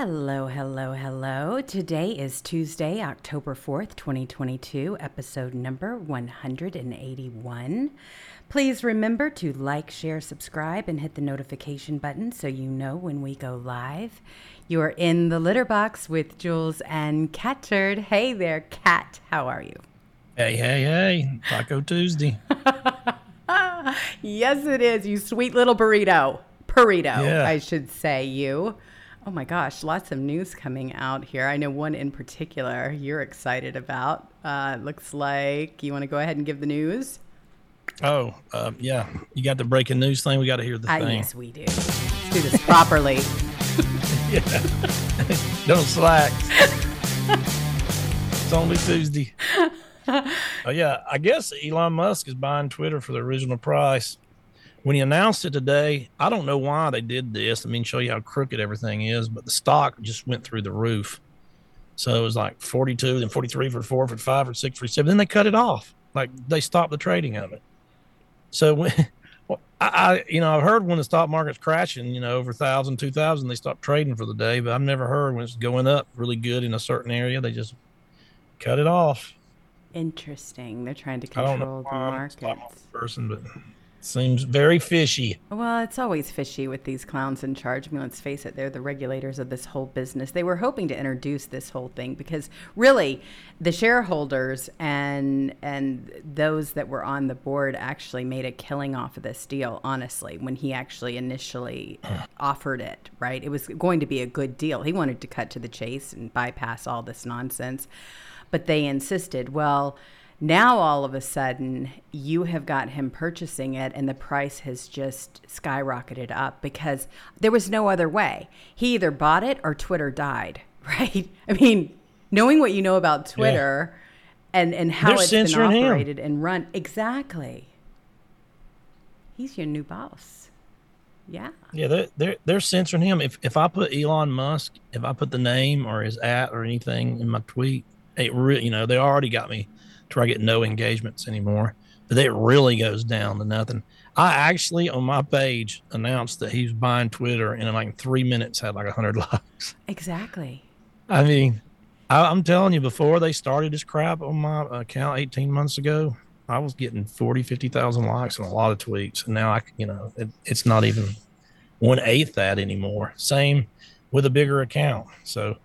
Hello, hello, hello. Today is Tuesday, October 4th, 2022, episode number 181. Please remember to like, share, subscribe, and hit the notification button so you know when we go live. You're in the litter box with Jewels and Catturd. Hey there, Cat. How are you? Hey, hey, hey. Taco Tuesday. yes, it is. You sweet little burrito. Burrito, Yeah. I should say, you. Oh my gosh, lots of news coming out here. I know one in particular you're excited about. Uh, looks like you want to go ahead and give the news. Oh, um, yeah. You got the breaking news thing. We got to hear the Ah, thing. yes, we do. Let's do this properly. Don't slack. it's only Tuesday. oh, yeah. I guess Elon Musk is buying Twitter for the original price. When he announced it today, I don't know why they did this. I mean, show you how crooked everything is, but the stock just went through the roof. So it was like 42, then 43 for four, for five, for six, for seven. Then they cut it off. Like they stopped the trading of it. So when, well, I, I, you know, I've heard when the stock market's crashing, you know, over thousand, two thousand, they stop trading for the day. But I've never heard when it's going up really good in a certain area, they just cut it off. Interesting. They're trying to control the why I'm a markets. market person, but seems very fishy. Well, it's always fishy with these clowns in charge. I mean, let's face it, they're the regulators of this whole business. They were hoping to introduce this whole thing because really the shareholders and and those that were on the board actually made a killing off of this deal, honestly, when he actually initially offered it, right? It was going to be a good deal. He wanted to cut to the chase and bypass all this nonsense. But they insisted, well, now all of a sudden you have got him purchasing it and the price has just skyrocketed up because there was no other way. He either bought it or Twitter died, right? I mean, knowing what you know about Twitter and and how They're it's been censoring him. operated and run exactly. He's your new boss. Yeah. Yeah, they're they're they're censoring him. If if I put Elon Musk, if I put the name or his at or anything in my tweet, it really you know they already got me to where I get no engagements anymore. But it really goes down to nothing. I actually on my page announced that he was buying Twitter, and in like three minutes had like hundred likes. Exactly. I mean, I, I'm telling you, before they started this crap on my account 18 months ago, I was getting 40, 50,000 likes and a lot of tweets. And now I, you know, it, it's not even one eighth that anymore. Same with a bigger account. So,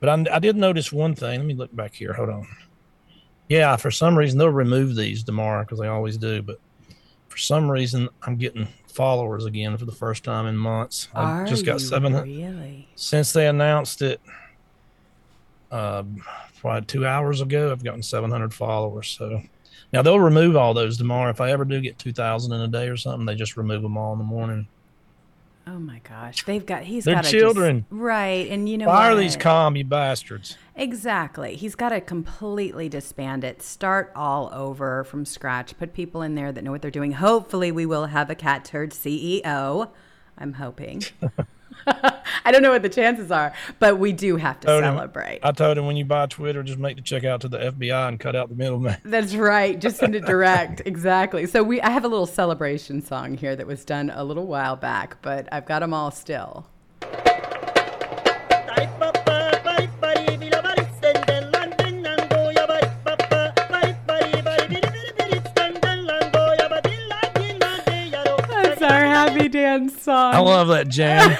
but I, I did notice one thing. Let me look back here. Hold on. Yeah, for some reason they'll remove these tomorrow because they always do. But for some reason, I'm getting followers again for the first time in months. I just got seven really? since they announced it uh probably two hours ago i've gotten 700 followers so now they'll remove all those tomorrow if i ever do get 2000 in a day or something they just remove them all in the morning Oh my gosh, they've got he's They're got children. right? And you know why are what? these commie bastards Exactly. He's got to completely disband it, start all over from scratch, put people in there that know what they're doing. Hopefully, we will have a Catturd CEO. I'm hoping. I don't know what the chances are, but we do have to Told him- celebrate. i told him when you buy twitter just make the check out to the fbi and cut out the middleman That's right. Just send it direct. exactly. So we I have a little celebration song here that was done a little while back, but I've got them all still. That's our happy dance song. i love that jam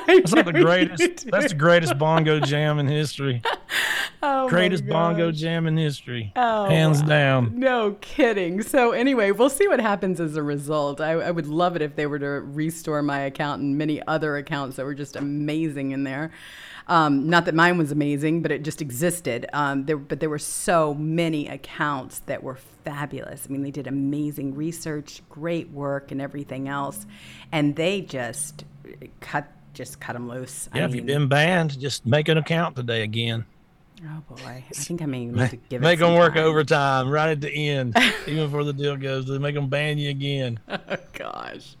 that's like the greatest that's the greatest bongo jam in history Oh greatest bongo jam in history Oh, hands down No kidding. So anyway, we'll see what happens as a result. I, I would love it if they were to restore my account and many other accounts that were just amazing in there. Um, not that mine was amazing, but it just existed. Um, there, but there were so many accounts that were fabulous. I mean, they did amazing research, great work, and everything else, and they just cut just cut them loose. I yeah if you've been banned just make an account today again Oh boy, I think I may need to give make it some them work time. overtime right at the end, even before the deal goes. They make them ban you again. Oh gosh.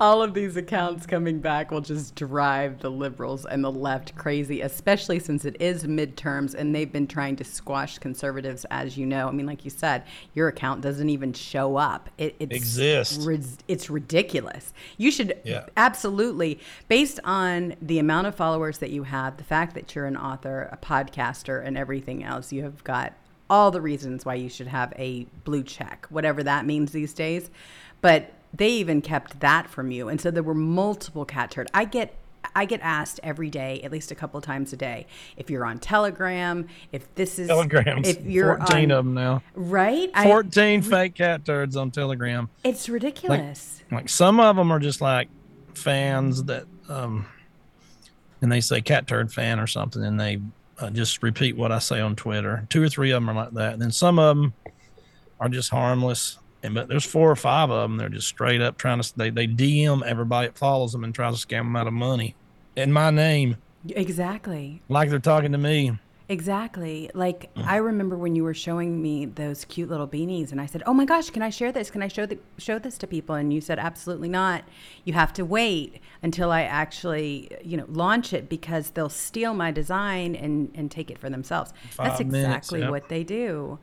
All of these accounts coming back will just drive the liberals and the left crazy, especially since it is midterms and they've been trying to squash conservatives, as you know. I mean, like you said, your account doesn't even show up. It it's, Exist. ris- It's ridiculous. You should Yeah. absolutely, based on the amount of followers that you have, the fact that you're an author, a podcaster, and everything else, you have got all the reasons why you should have a blue check, whatever that means these days. But they even kept that from you, and so there were multiple Catturd. I get. I get asked every day, at least a couple times a day, if you're on Telegram, if this is Telegrams. if you're 14 on, of them now. right, I, 14 fake Catturds on Telegram. it's ridiculous. Like some of them are just like fans that, um, and they say Catturd fan or something, and they uh, just repeat what I say on Twitter. Two or three of them are like that. And then some of them are just harmless. And but there's four or five of them. They're just straight up trying to they they DM everybody that follows them and tries to scam them out of money in my name, exactly. like they're talking to me. Exactly. Like I remember when you were showing me those cute little beanies, and I said, "Oh my gosh, can I share this? Can I show the, show this to people?" And you said, "Absolutely not. You have to wait until I actually, you know, launch it because they'll steal my design and and take it for themselves." That's Five minutes, exactly yep. what they do.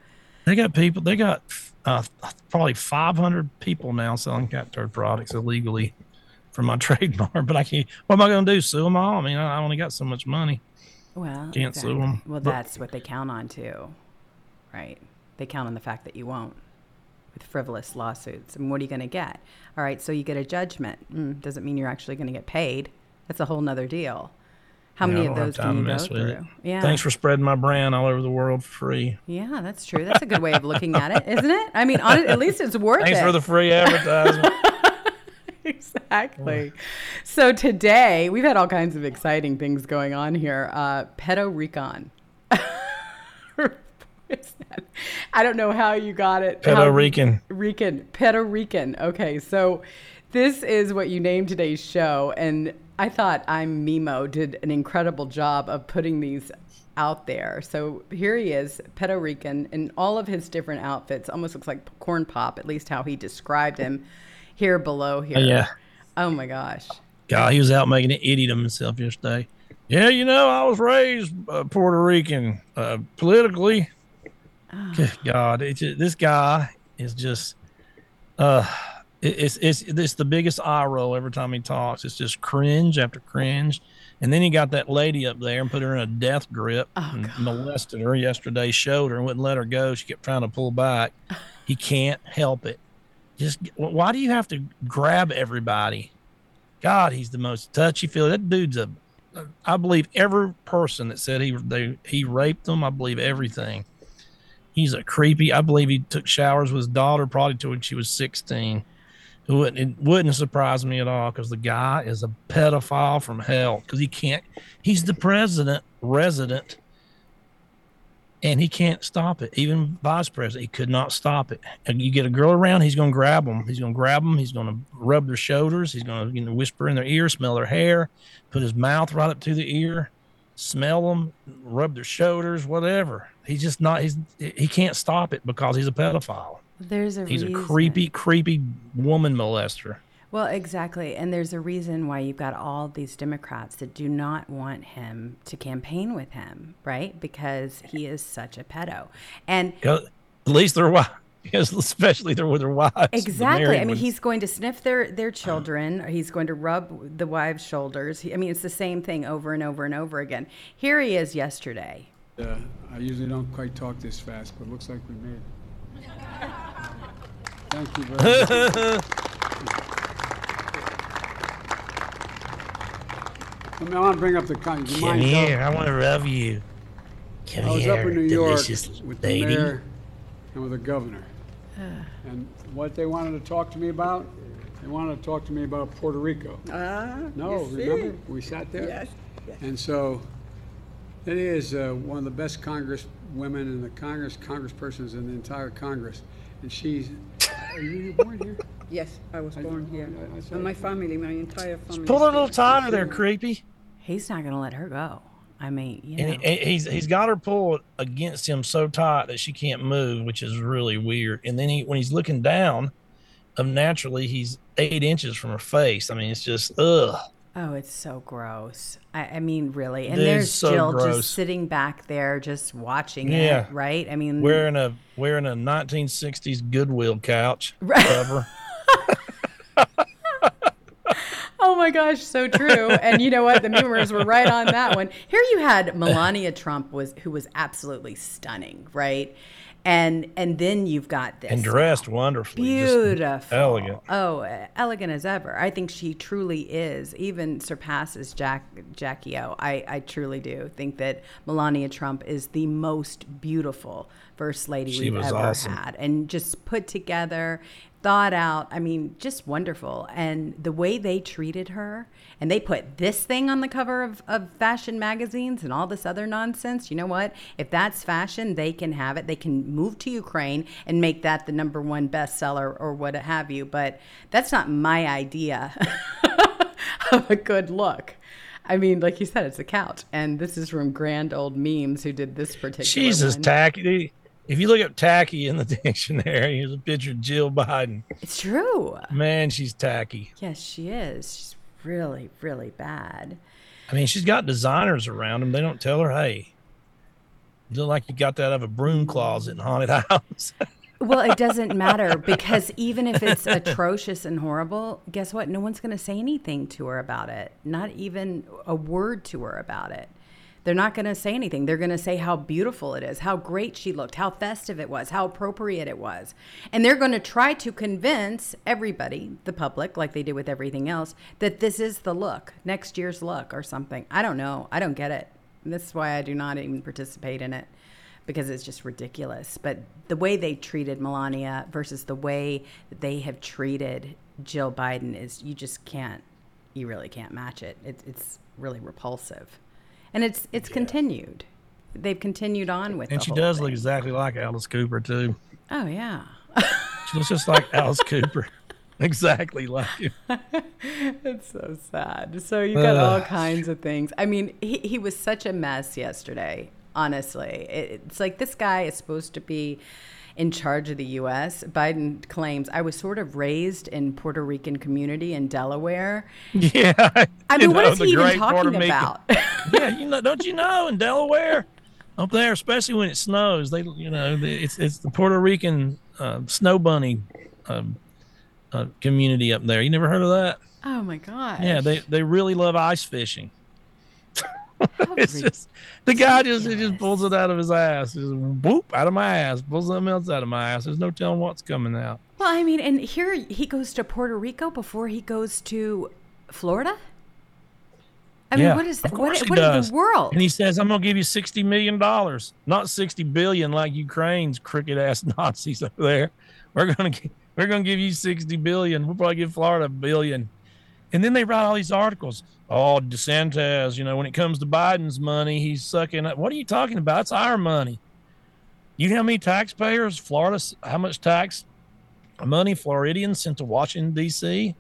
They got people. They got uh, probably 500 people now selling Catturd products illegally for my trademark. But I can't. What am I going to do? Sue them all? I mean, I I only got so much money. Well, Can't sue 'em. Well, But- that's what they count on too, right? They count on the fact that you won't with frivolous lawsuits. And what are you going to get? All right, so you get a judgment. Mm, doesn't mean you're actually going to get paid. That's a whole nother deal. How Yeah, many of those can you go with it. through? Yeah. Thanks for spreading my brand all over the world for free. Yeah, that's true. That's a good way of looking at it, isn't it? I mean, on at least it's worth Thanks it. for the free advertisement. exactly. So today we've had all kinds of exciting things going on here. Uh, Pedo Rican. I don't know how you got it. Pedo How- Rican. Rican. Puerto Rican. Okay, so this is what you named today's show, and I thought I'm Mimo did an incredible job of putting these out there. So here he is, Puerto Rican, in all of his different outfits. Almost looks like corn pop, at least how he described him. Here below here. Yeah. Oh my gosh. God, he was out making an idiot of himself yesterday. Yeah, you know, I was raised uh, Puerto Rican uh, politically. Good God, just, this guy is just, uh, it- it's it's it's the biggest eye roll every time he talks. It's just cringe after cringe. And then he got that lady up there and put her in a death grip and molested her yesterday, showed her and wouldn't let her go. She kept trying to pull back. He can't help it. Just why do you have to grab everybody? God, he's the most touchy feely. That dude's a. I believe every person that said he they, he raped them. I believe everything. He's a creepy. I believe he took showers with his daughter probably till when she was sixteen. It wouldn't, it wouldn't surprise me at all because the guy is a pedophile from hell. Because he can't. He's the president, resident, and he can't stop it. Even vice president, he could not stop it. And you get a girl around, he's going to grab them. He's going to grab them. He's going to rub their shoulders. He's going to you know, whisper in their ear, smell their hair, put his mouth right up to the ear, smell them, rub their shoulders, whatever. He's just not. He's he can't stop it because he's a pedophile. There's a He's a creepy, creepy woman molester. Well, exactly. And there's a reason why you've got all these Democrats that do not want him to campaign with him, right? Because he is such a pedo. And At least they're wives, because especially they're with their wives. Exactly. married I mean, ones. he's going to sniff their their children. Or he's going to rub the wives' shoulders. He, I mean, it's the same thing over and over and over again. Here he is yesterday. Uh, I usually don't quite talk this fast, but it looks like we made it. Thank you very much. I, mean, I want to bring up the con. do Come mind here, tell- I want to rub you. Come I was here, up in New York delicious with the mayor and with the governor. And what they wanted to talk to me about, they wanted to talk to me about Puerto Rico. Ah, No, you see? remember? We sat there? Yes. yes. And so, it is uh, one of the best Congress women and the Congress congresspersons in the entire Congress. And she's, are you born here? Yes, I was I- born here. I- I saw and my it. family, my entire family. Pull a little here. tighter there, creepy. He's not going to let her go. I mean, you know. And he, he's he's got her pulled against him so tight that she can't move, which is really weird. And then he when he's looking down, um, naturally he's eight inches from her face. I mean, it's just ugh. Oh, it's so gross. I, I mean, really. And It is there's so Jill gross. just sitting back there, just watching Yeah. it, right? I mean, Wearing a wearing a 1960s Goodwill couch Right. cover. Oh my gosh, so true. and you know what? The movers were right on that one. Here you had Melania Trump was who was absolutely stunning, right? And and then you've got this and dressed wonderfully. beautiful, elegant. Oh, elegant as ever. I think she truly is, even surpasses Jack Jackie O. I I truly do think that Melania Trump is the most beautiful first lady She we've ever awesome. had, and just put together, thought out. I mean, just wonderful. And the way they treated her, and they put this thing on the cover of, of fashion magazines and all this other nonsense. You know what? If that's fashion, they can have it. They can move to Ukraine and make that the number one bestseller or what have you. But that's not my idea of a good look. I mean, like you said, it's a couch, and this is from Grand Old Memes, who did this particular. One. tacky. If you look up tacky in the dictionary, here's a picture of Jill Biden. It's true. Man, she's tacky. Yes, she is. She's really, really bad. I mean, she's got designers around them. They don't tell her, hey, you look like you got that out of a broom closet in haunted house. Well, it doesn't matter because even if it's atrocious and horrible, guess what? No one's going to say anything to her about it. Not even a word to her about it. They're not going to say anything. They're going to say how beautiful it is, how great she looked, how festive it was, how appropriate it was. And they're going to try to convince everybody, the public, like they did with everything else, that this is the look, next year's look or something. I don't know. I don't get it. This is why I do not even participate in it because it's just ridiculous. But the way they treated Melania versus the way they have treated Jill Biden is you just can't, you really can't match it. it it's really repulsive, and it's it's continued. They've continued on with. and she does look exactly like Alice Cooper, too. Oh yeah. She looks just like Alice Cooper. Exactly like him. It's so sad. So you got all kinds of things. I mean, he, he was such a mess yesterday, honestly. It, it's like this guy is supposed to be in charge of the U.S. Biden claims I was sort of raised in Puerto Rican community in Delaware. Yeah. I mean, what know, is the he even Puerto talking about? yeah, you know, don't you know in Delaware up there, especially when it snows, they, you know, it's it's the Puerto Rican uh, snow bunny um, uh, community up there. You never heard of that? oh my god. Yeah, they they really love ice fishing. It's just the guy just he just pulls it out of his ass, just whoop out of my ass, pulls something else out of my ass. There's no telling what's coming out. well, I mean, and here he goes to Puerto Rico before he goes to Florida. I mean, Yeah, what is? What, course in the world? And he says, "I'm gonna give you sixty million dollars, not sixty billion like Ukraine's crooked ass Nazis over there. We're gonna we're gonna give you sixty billion. We'll probably give Florida a billion. And then they write all these articles. Oh, DeSantis, you know, when it comes to Biden's money, he's sucking up. What are you talking about? It's our money. You know how many taxpayers Florida? How much tax money Floridians sent to Washington D.C.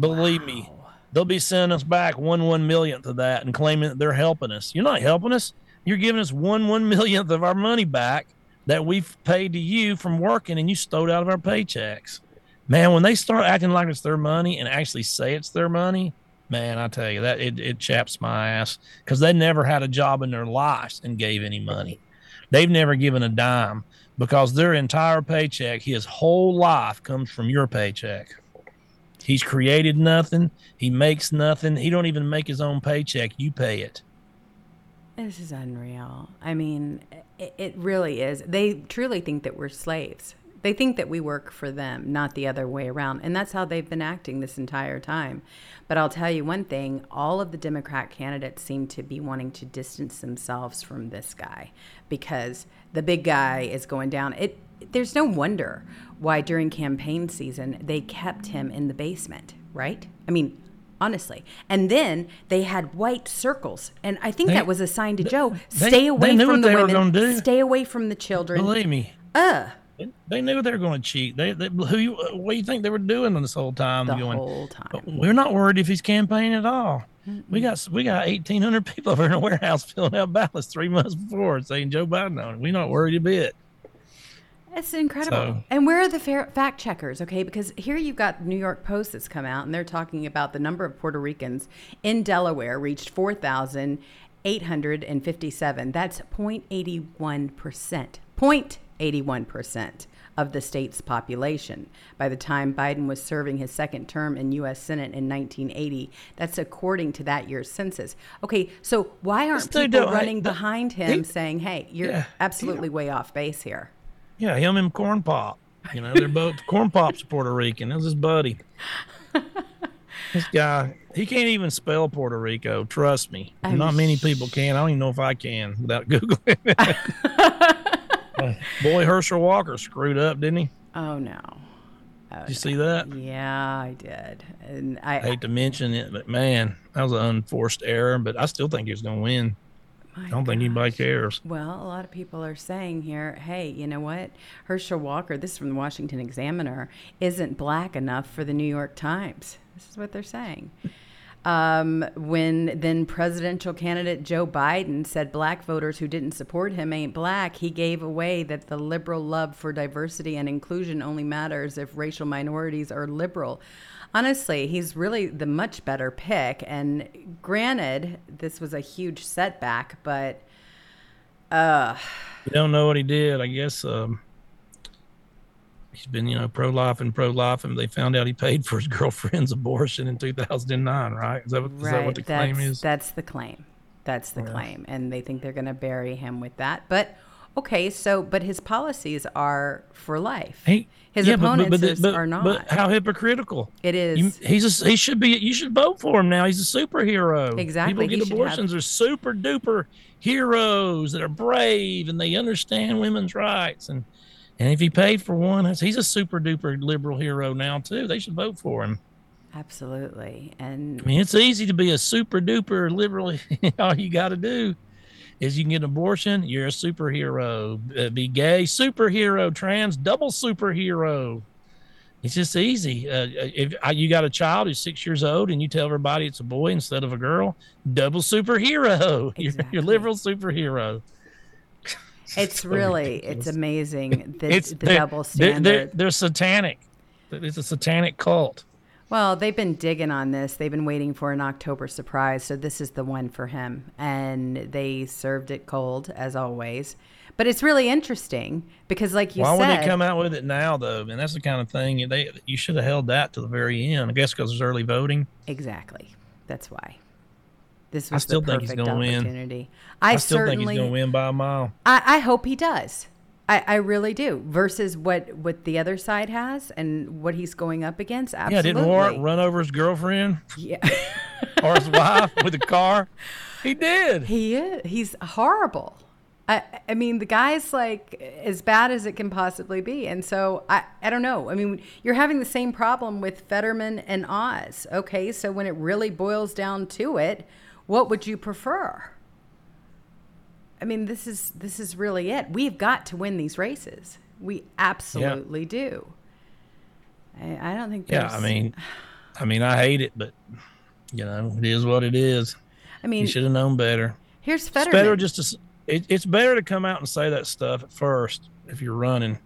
Believe me, they'll be sending us back one one millionth of that and claiming that they're helping us. You're not helping us. You're giving us one one millionth of our money back that we've paid to you from working and you stole out of our paychecks. Man, when they start acting like it's their money and actually say it's their money, man, I tell you that it, it chaps my ass because they never had a job in their lives and gave any money. They've never given a dime because their entire paycheck, his whole life comes from your paycheck. He's created nothing. He makes nothing. He don't even make his own paycheck. You pay it. This is unreal. I mean, it, it really is. They truly think that we're slaves. They think that we work for them, not the other way around. And that's how they've been acting this entire time. But I'll tell you one thing all of the Democrat candidates seem to be wanting to distance themselves from this guy because the big guy is going down. It there's no wonder why during campaign season they kept him in the basement, right? I mean, honestly. And then they had white circles, and I think They- that was a sign to Joe: they- stay they away knew from what the they were women, stay away from the children. Believe me. Uh, They knew they were going to cheat. They, they who you, what do you think they were doing this whole time? The going, whole time. We're not worried if he's campaigning at all. We got we got eighteen hundred people over in a warehouse filling out ballots three months before saying Joe Biden on it. We're not worried a bit. It's incredible. So- and where are the fair, fact checkers? Okay, because here you've got the New York Post that's come out and they're talking about the number of Puerto Ricans in Delaware reached 4,857. That's 0.81%. 0.81% of the state's population. By the time Biden was serving his second term in U.S. Senate in 1980, that's according to that year's census. Okay, so why aren't dude people running the- behind him he- saying, hey, you're Yeah, absolutely way off base here? Yeah, him and Corn Pop. You know, they're both Corn Pop's Puerto Rican. That was his buddy. this guy, he can't even spell Puerto Rico. Trust me. I'm Not many people can. I don't even know if I can without googling. Boy, Herschel Walker screwed up, didn't he? Oh no. Oh, Did you see that? Yeah, I did. And I, I hate to mention it, but man, that was an unforced error. But I still think he was going to win. I don't think anybody cares. well, a lot of people are saying here, hey, you know what? Herschel Walker, this is from the Washington Examiner, isn't black enough for the New York Times. This is what they're saying. Um, when then presidential candidate Joe Biden said black voters who didn't support him ain't black, he gave away that the liberal love for diversity and inclusion only matters if racial minorities are liberal. Honestly, he's really the much better pick. And granted, this was a huge setback, but uh, You don't know what he did. I guess um, he's been, you know, pro life and pro life, and they found out he paid for his girlfriend's abortion in 2009. Right? Is that what, is that what the that's, claim is? That's the claim. That's the claim. And they think they're going to bury him with that. But okay, so, but his policies are for life. He, his yeah, but- but- opponents but, but, are not. But how hypocritical! it is. You, he's a, he should be. You should vote for him now. He's a superhero. Exactly, People get should abortions are super duper heroes that are brave and they understand women's rights. And and if he paid for one, he's a super duper liberal hero now too. They should vote for him. Absolutely. And I mean, it's easy to be a super duper liberal. All you got to do is you can get an abortion. You're a superhero. Uh, be gay, superhero. Trans, double superhero. It's just easy. Uh, if uh, you got a child who's six years old and you tell everybody it's a boy instead of a girl, double superhero. You're, you're liberal superhero. It's so really, ridiculous. it's amazing the, It's the they're- double they're- standard. They're, they're satanic. It's a satanic cult. Well, they've been digging on this. They've been waiting for an October surprise, so this is the one for him. And they served it cold, as always. But it's really interesting because, like you said, Why would they come out with it now, though? And that's the kind of thing they you should have held that to the very end. I guess because there's early voting. exactly. That's why. This I still the think he's gonna win. I, I, still think he's going to win by a mile. I, I hope he does. I, I really do. Versus what what the other side has and what he's going up against. Absolutely. Yeah, didn't Warren run over his girlfriend Yeah. or his wife with a car? He did. He is. He's horrible. I, I mean, the guy's like as bad as it can possibly be. And so I, I don't know. I mean, you're having the same problem with Fetterman and Oz. Okay. So when it really boils down to it, what would you prefer? I mean, this is this is really it. We've got to win these races. We absolutely do. I, I don't think. Yeah, I mean, I mean, I hate it, but you know, it is what it is. I mean, You should have known better. here's It's better just to. It, it's better to come out and say that stuff at first if you're running.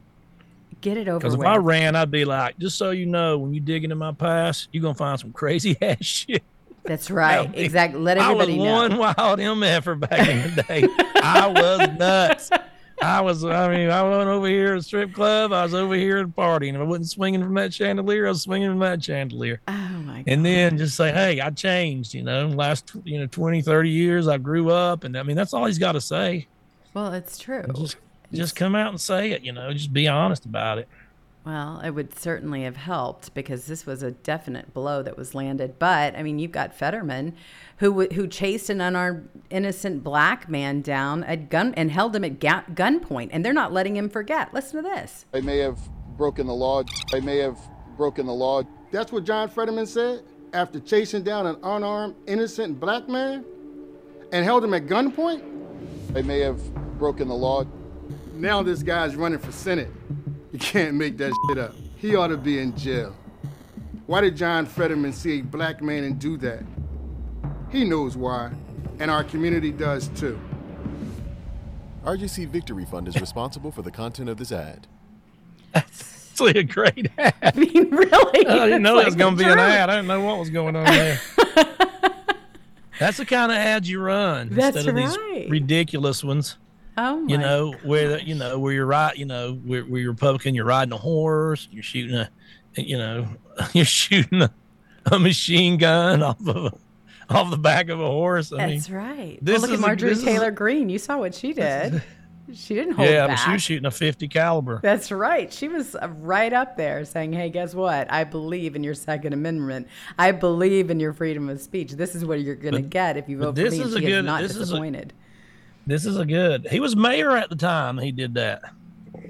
get it over Because with. if I ran, I'd be like, just so you know, when you dig into my past, you're gonna find some crazy ass shit. That's right. Exactly. Let everybody know. I was know. one wild MFer back in the day. I was nuts. I was, I mean, I went over here at a strip club. I was over here at a party, and if I wasn't swinging from that chandelier, I was swinging from that chandelier. Oh my god. And then just say, hey, I changed, you know, last, you know, 20, 30 years, I grew up. And I mean, that's all he's got to say. Well, it's true. Just, just come out and say it, you know, just be honest about it. Well, it would certainly have helped because this was a definite blow that was landed. But I mean, you've got Fetterman, who who chased an unarmed innocent black man down at gun and held him at ga- gunpoint, and they're not letting him forget. Listen to this. They may have broken the law. They may have broken the law. That's what John Fetterman said after chasing down an unarmed, innocent black man and held him at gunpoint. They may have broken the law. Now this guy's running for Senate. You can't make that shit up. He ought to be in jail. Why did John Fetterman see a black man and do that? He knows why, and our community does too. RGC Victory Fund is responsible for the content of this ad. It's a great ad. I mean, really? I didn't know like it was going to be an ad. I didn't know what was going on there. That's the kind of ads you run That's instead of these ridiculous ones. Oh my You know where the, you know where you're right. You know where, where you're Republican. You're riding a horse. You're shooting a, you know, you're shooting a, a machine gun off of a, off the back of a horse. I mean, That's right. this well, look is at Marjorie this is a- Taylor Greene. You saw what she did. She didn't hold yeah, back. but she was shooting a 50 caliber. That's right. She was uh, right up there saying, "Hey, guess what? I believe in your Second Amendment. I believe in your freedom of speech. This is what you're going to get if you vote for me." is And a she is not this is a- disappointed. This is a good. He was mayor at the time he did that.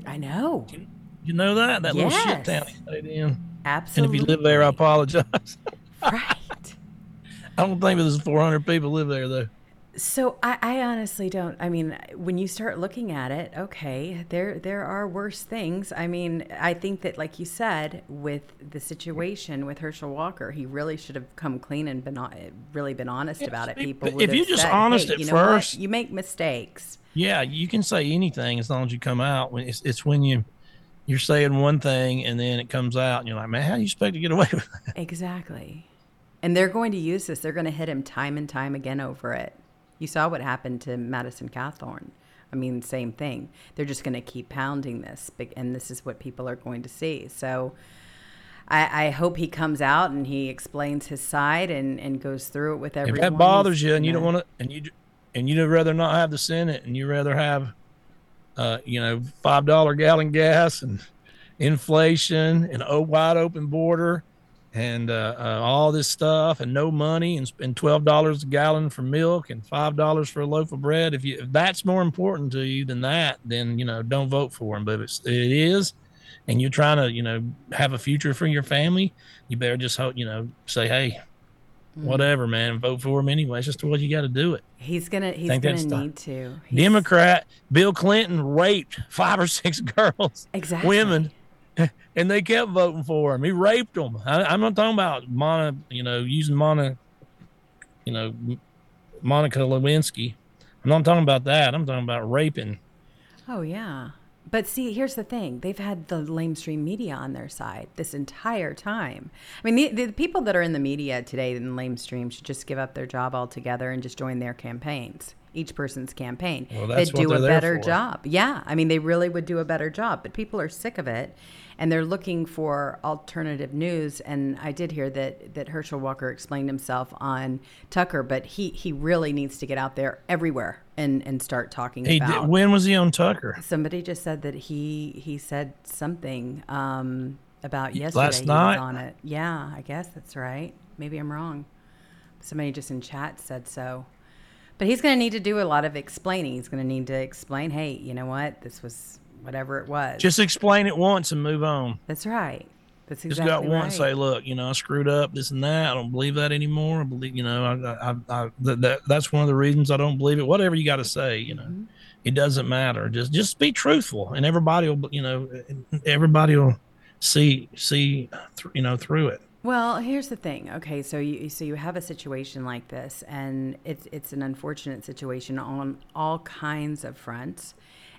I know. You know that that little shit town he stayed in. Absolutely. And if you live there, I apologize. right. I don't think there's 400 people live there though. So I, I honestly don't. I mean, when you start looking at it, okay, there there are worse things. I mean, I think that, like you said, with the situation with Herschel Walker, he really should have come clean and been really been honest about it. People, if you just said, honest hey, at you know what? first- you make mistakes. Yeah, you can say anything as long as you come out. When it's, it's when you you're saying one thing and then it comes out and you're like, man, how do you expect to get away with that? Exactly. And they're going to use this. They're going to hit him time and time again over it. You saw what happened to Madison Cawthorn. I mean, same thing. They're just going to keep pounding this, and this is what people are going to see. So I, I hope he comes out and he explains his side and, and goes through it with everyone. If that bothers you and you don't want to, and you and you'd rather not have the Senate and you rather have, uh, you know, five dollar gallon gas and inflation and a wide open border and uh, uh, all this stuff and no money and spend twelve dollars a gallon for milk and five dollars for a loaf of bread. If you if that's more important to you than that, then you know don't vote for him. But if it's, it is, and you're trying to you know have a future for your family, you better just hope you know say hey whatever, man. Vote for him anyway. It's just the way you got to do it. He's gonna. He's gonna need to. He's- Democrat Bill Clinton raped five or six girls, Exactly. women, and they kept voting for him. He raped them. I, I'm not talking about Mona, you know, using Mona, you know, Monica Lewinsky. I'm not talking about that. I'm talking about raping. Oh yeah. But see, here's the thing. They've had the lamestream media on their side this entire time. I mean, the, the people that are in the media today in lamestream should just give up their job altogether and just join their campaigns. Each person's campaign. Well, that's They'd do a better job. Yeah. I mean, they really would do a better job. But people are sick of it and they're looking for alternative news. And I did hear that, that Herschel Walker explained himself on Tucker, but he, he really needs to get out there everywhere and, and start talking He about did, when was he on Tucker? Somebody just said that he he said something um, about yesterday. last night? on it. Yeah, I guess that's right. Maybe I'm wrong. Somebody just in chat said so. But he's going to need to do a lot of explaining. He's going to need to explain, hey, you know what? This was whatever it was. Just explain it once and move on. that's right. That's exactly Just got one right. say, look, you know, I screwed up, this and that. I don't believe that anymore. I believe, you know, I, I, I that, that that's one of the reasons I don't believe it. Whatever you got to say, you know, Mm-hmm. it doesn't matter. Just just be truthful, and everybody will, you know, everybody will see see, you know, through it. Well, here's the thing. Okay, so you so you have a situation like this, and it's it's an unfortunate situation on all kinds of fronts.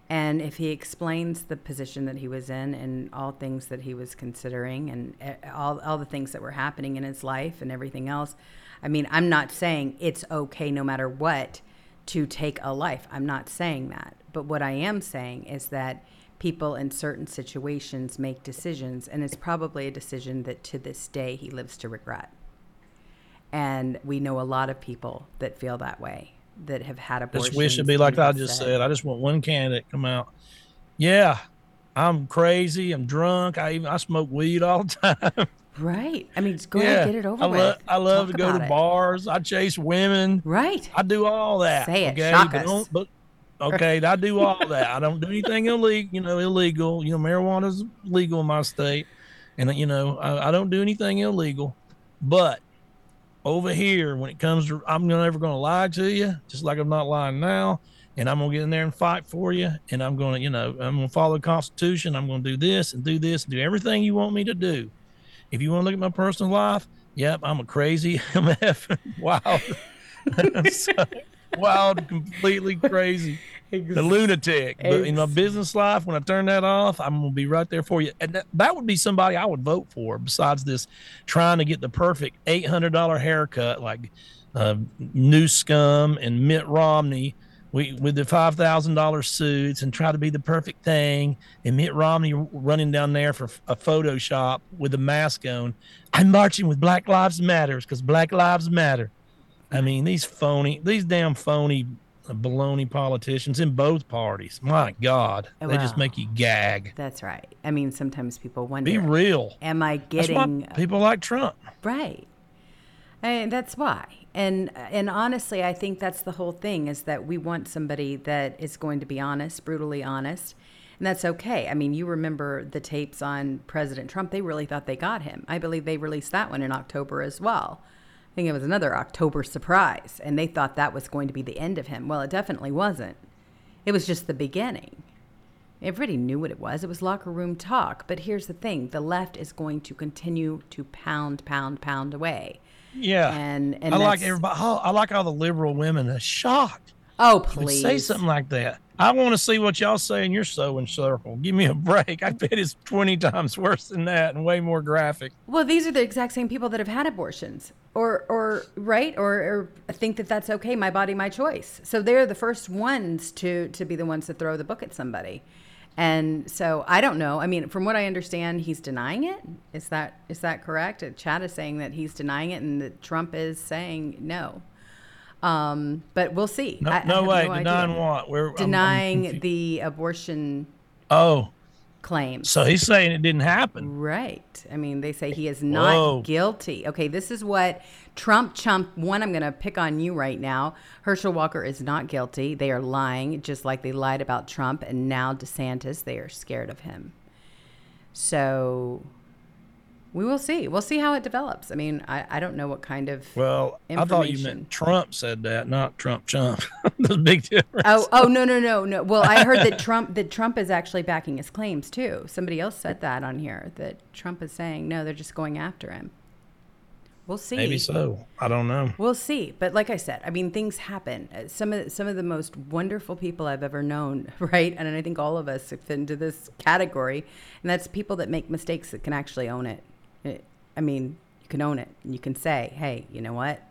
And if he explains the position that he was in and all things that he was considering and eh, all all the things that were happening in his life and everything else, I mean, I'm not saying it's okay no matter what to take a life. I'm not saying that. But what I am saying is that people in certain situations make decisions, and it's probably a decision that to this day he lives to regret. And we know a lot of people that feel that way, that have had abortions. Just wish it'd be like I just said. I just want one candidate come out. Yeah, I'm crazy. I'm drunk. I even I smoke weed all the time. Right. I mean, go yeah, ahead, get it over I with. love I love Talk to go to it. bars. I chase women. Right. I do all that. Say it. Okay, Shock but, us. but okay, I do all that. I don't do anything illegal. You know, illegal. You know, marijuana's legal in my state, and you know, I, I don't do anything illegal. But over here, when it comes to, I'm never going to lie to you, just like I'm not lying now. and I'm gonna get in there and fight for you, and I'm gonna, you know, I'm gonna follow the Constitution. I'm gonna do this and do this and do everything you want me to do. If you want to look at my personal life, yep, I'm a crazy MF, wild, So, wild, completely crazy, the lunatic. But in my business life, when I turn that off, I'm gonna be right there for you, and that, that would be somebody I would vote for. Besides this, trying to get the perfect eight hundred dollar haircut like uh, New Scum and Mitt Romney we, with the five thousand dollar suits and try to be the perfect thing. And Mitt Romney running down there for a Photoshop with a mask on. I'm marching with Black Lives Matters because Black Lives Matter. I mean, these phony, these damn phony uh, baloney politicians in both parties. My God, oh, they just make you gag. That's right. I mean, sometimes people wonder, Be real. am I getting uh, people like Trump. Right. And that's why. And and honestly, I think that's the whole thing is that we want somebody that is going to be honest, brutally honest. And that's okay. I mean, you remember the tapes on President Trump, they really thought they got him. I believe they released that one in October as well. I think it was another October surprise, and they thought that was going to be the end of him. Well, it definitely wasn't. It was just the beginning. Everybody knew what it was. It was locker room talk. But here's the thing the left is going to continue to pound, pound, pound away. Yeah. And- and I like everybody. I like all the liberal women are shocked. Oh, please. say something like that. I want to see what y'all say in your sewing circle. Give me a break. I bet it's 20 times worse than that and way more graphic. Well, these are the exact same people that have had abortions, or, or right, or, or think that that's okay. My body, my choice. So they're the first ones to to be the ones to throw the book at somebody. And so I don't know. I mean, from what I understand, he's denying it. Is that is that correct? Chad is saying that he's denying it, and that Trump is saying no. Um, but we'll see. No, I- I no have way. idea. denying what? We're I'm- I'm Denying the abortion oh, claims. so he's saying it didn't happen. Right. I mean, they say he is not Whoa. guilty. Okay, this is what Trump chump one I'm going to pick on you right now. Herschel Walker is not guilty. They are lying just like they lied about Trump and now DeSantis, they are scared of him. So we will see. We'll see how it develops. I mean, I, I don't know what kind of Well, I thought you meant Trump said that, not Trump chump. There's a big difference. Oh, oh no, no, no, no. Well, I heard that Trump that Trump is actually backing his claims too. Somebody else said that on here that Trump is saying no, they're just going after him. We'll see. Maybe so. I don't know. We'll see. But like I said, I mean, things happen. Uh, Some of some of the most wonderful people I've ever known, right? And I think all of us fit into this category, and that's people that make mistakes that can actually own it. It- I mean, you can own it, you can say, "Hey, you know what?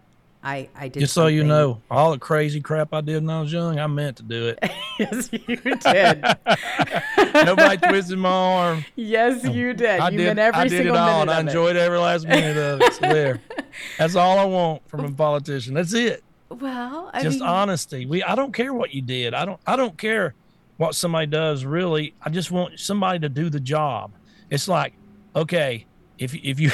I I did." Just so you know, all the crazy crap I did when I was young, I meant to do it. yes, you did. Nobody twisted my arm. yes, um, you did. I you did. every I did it single all, and I of it. enjoyed every last minute of it. So there. That's all I want from a politician. That's it. Well, I Just mean, honesty. We. I don't care what you did. I don't. I don't care what somebody does. Really, I just want somebody to do the job. It's like, okay, if if you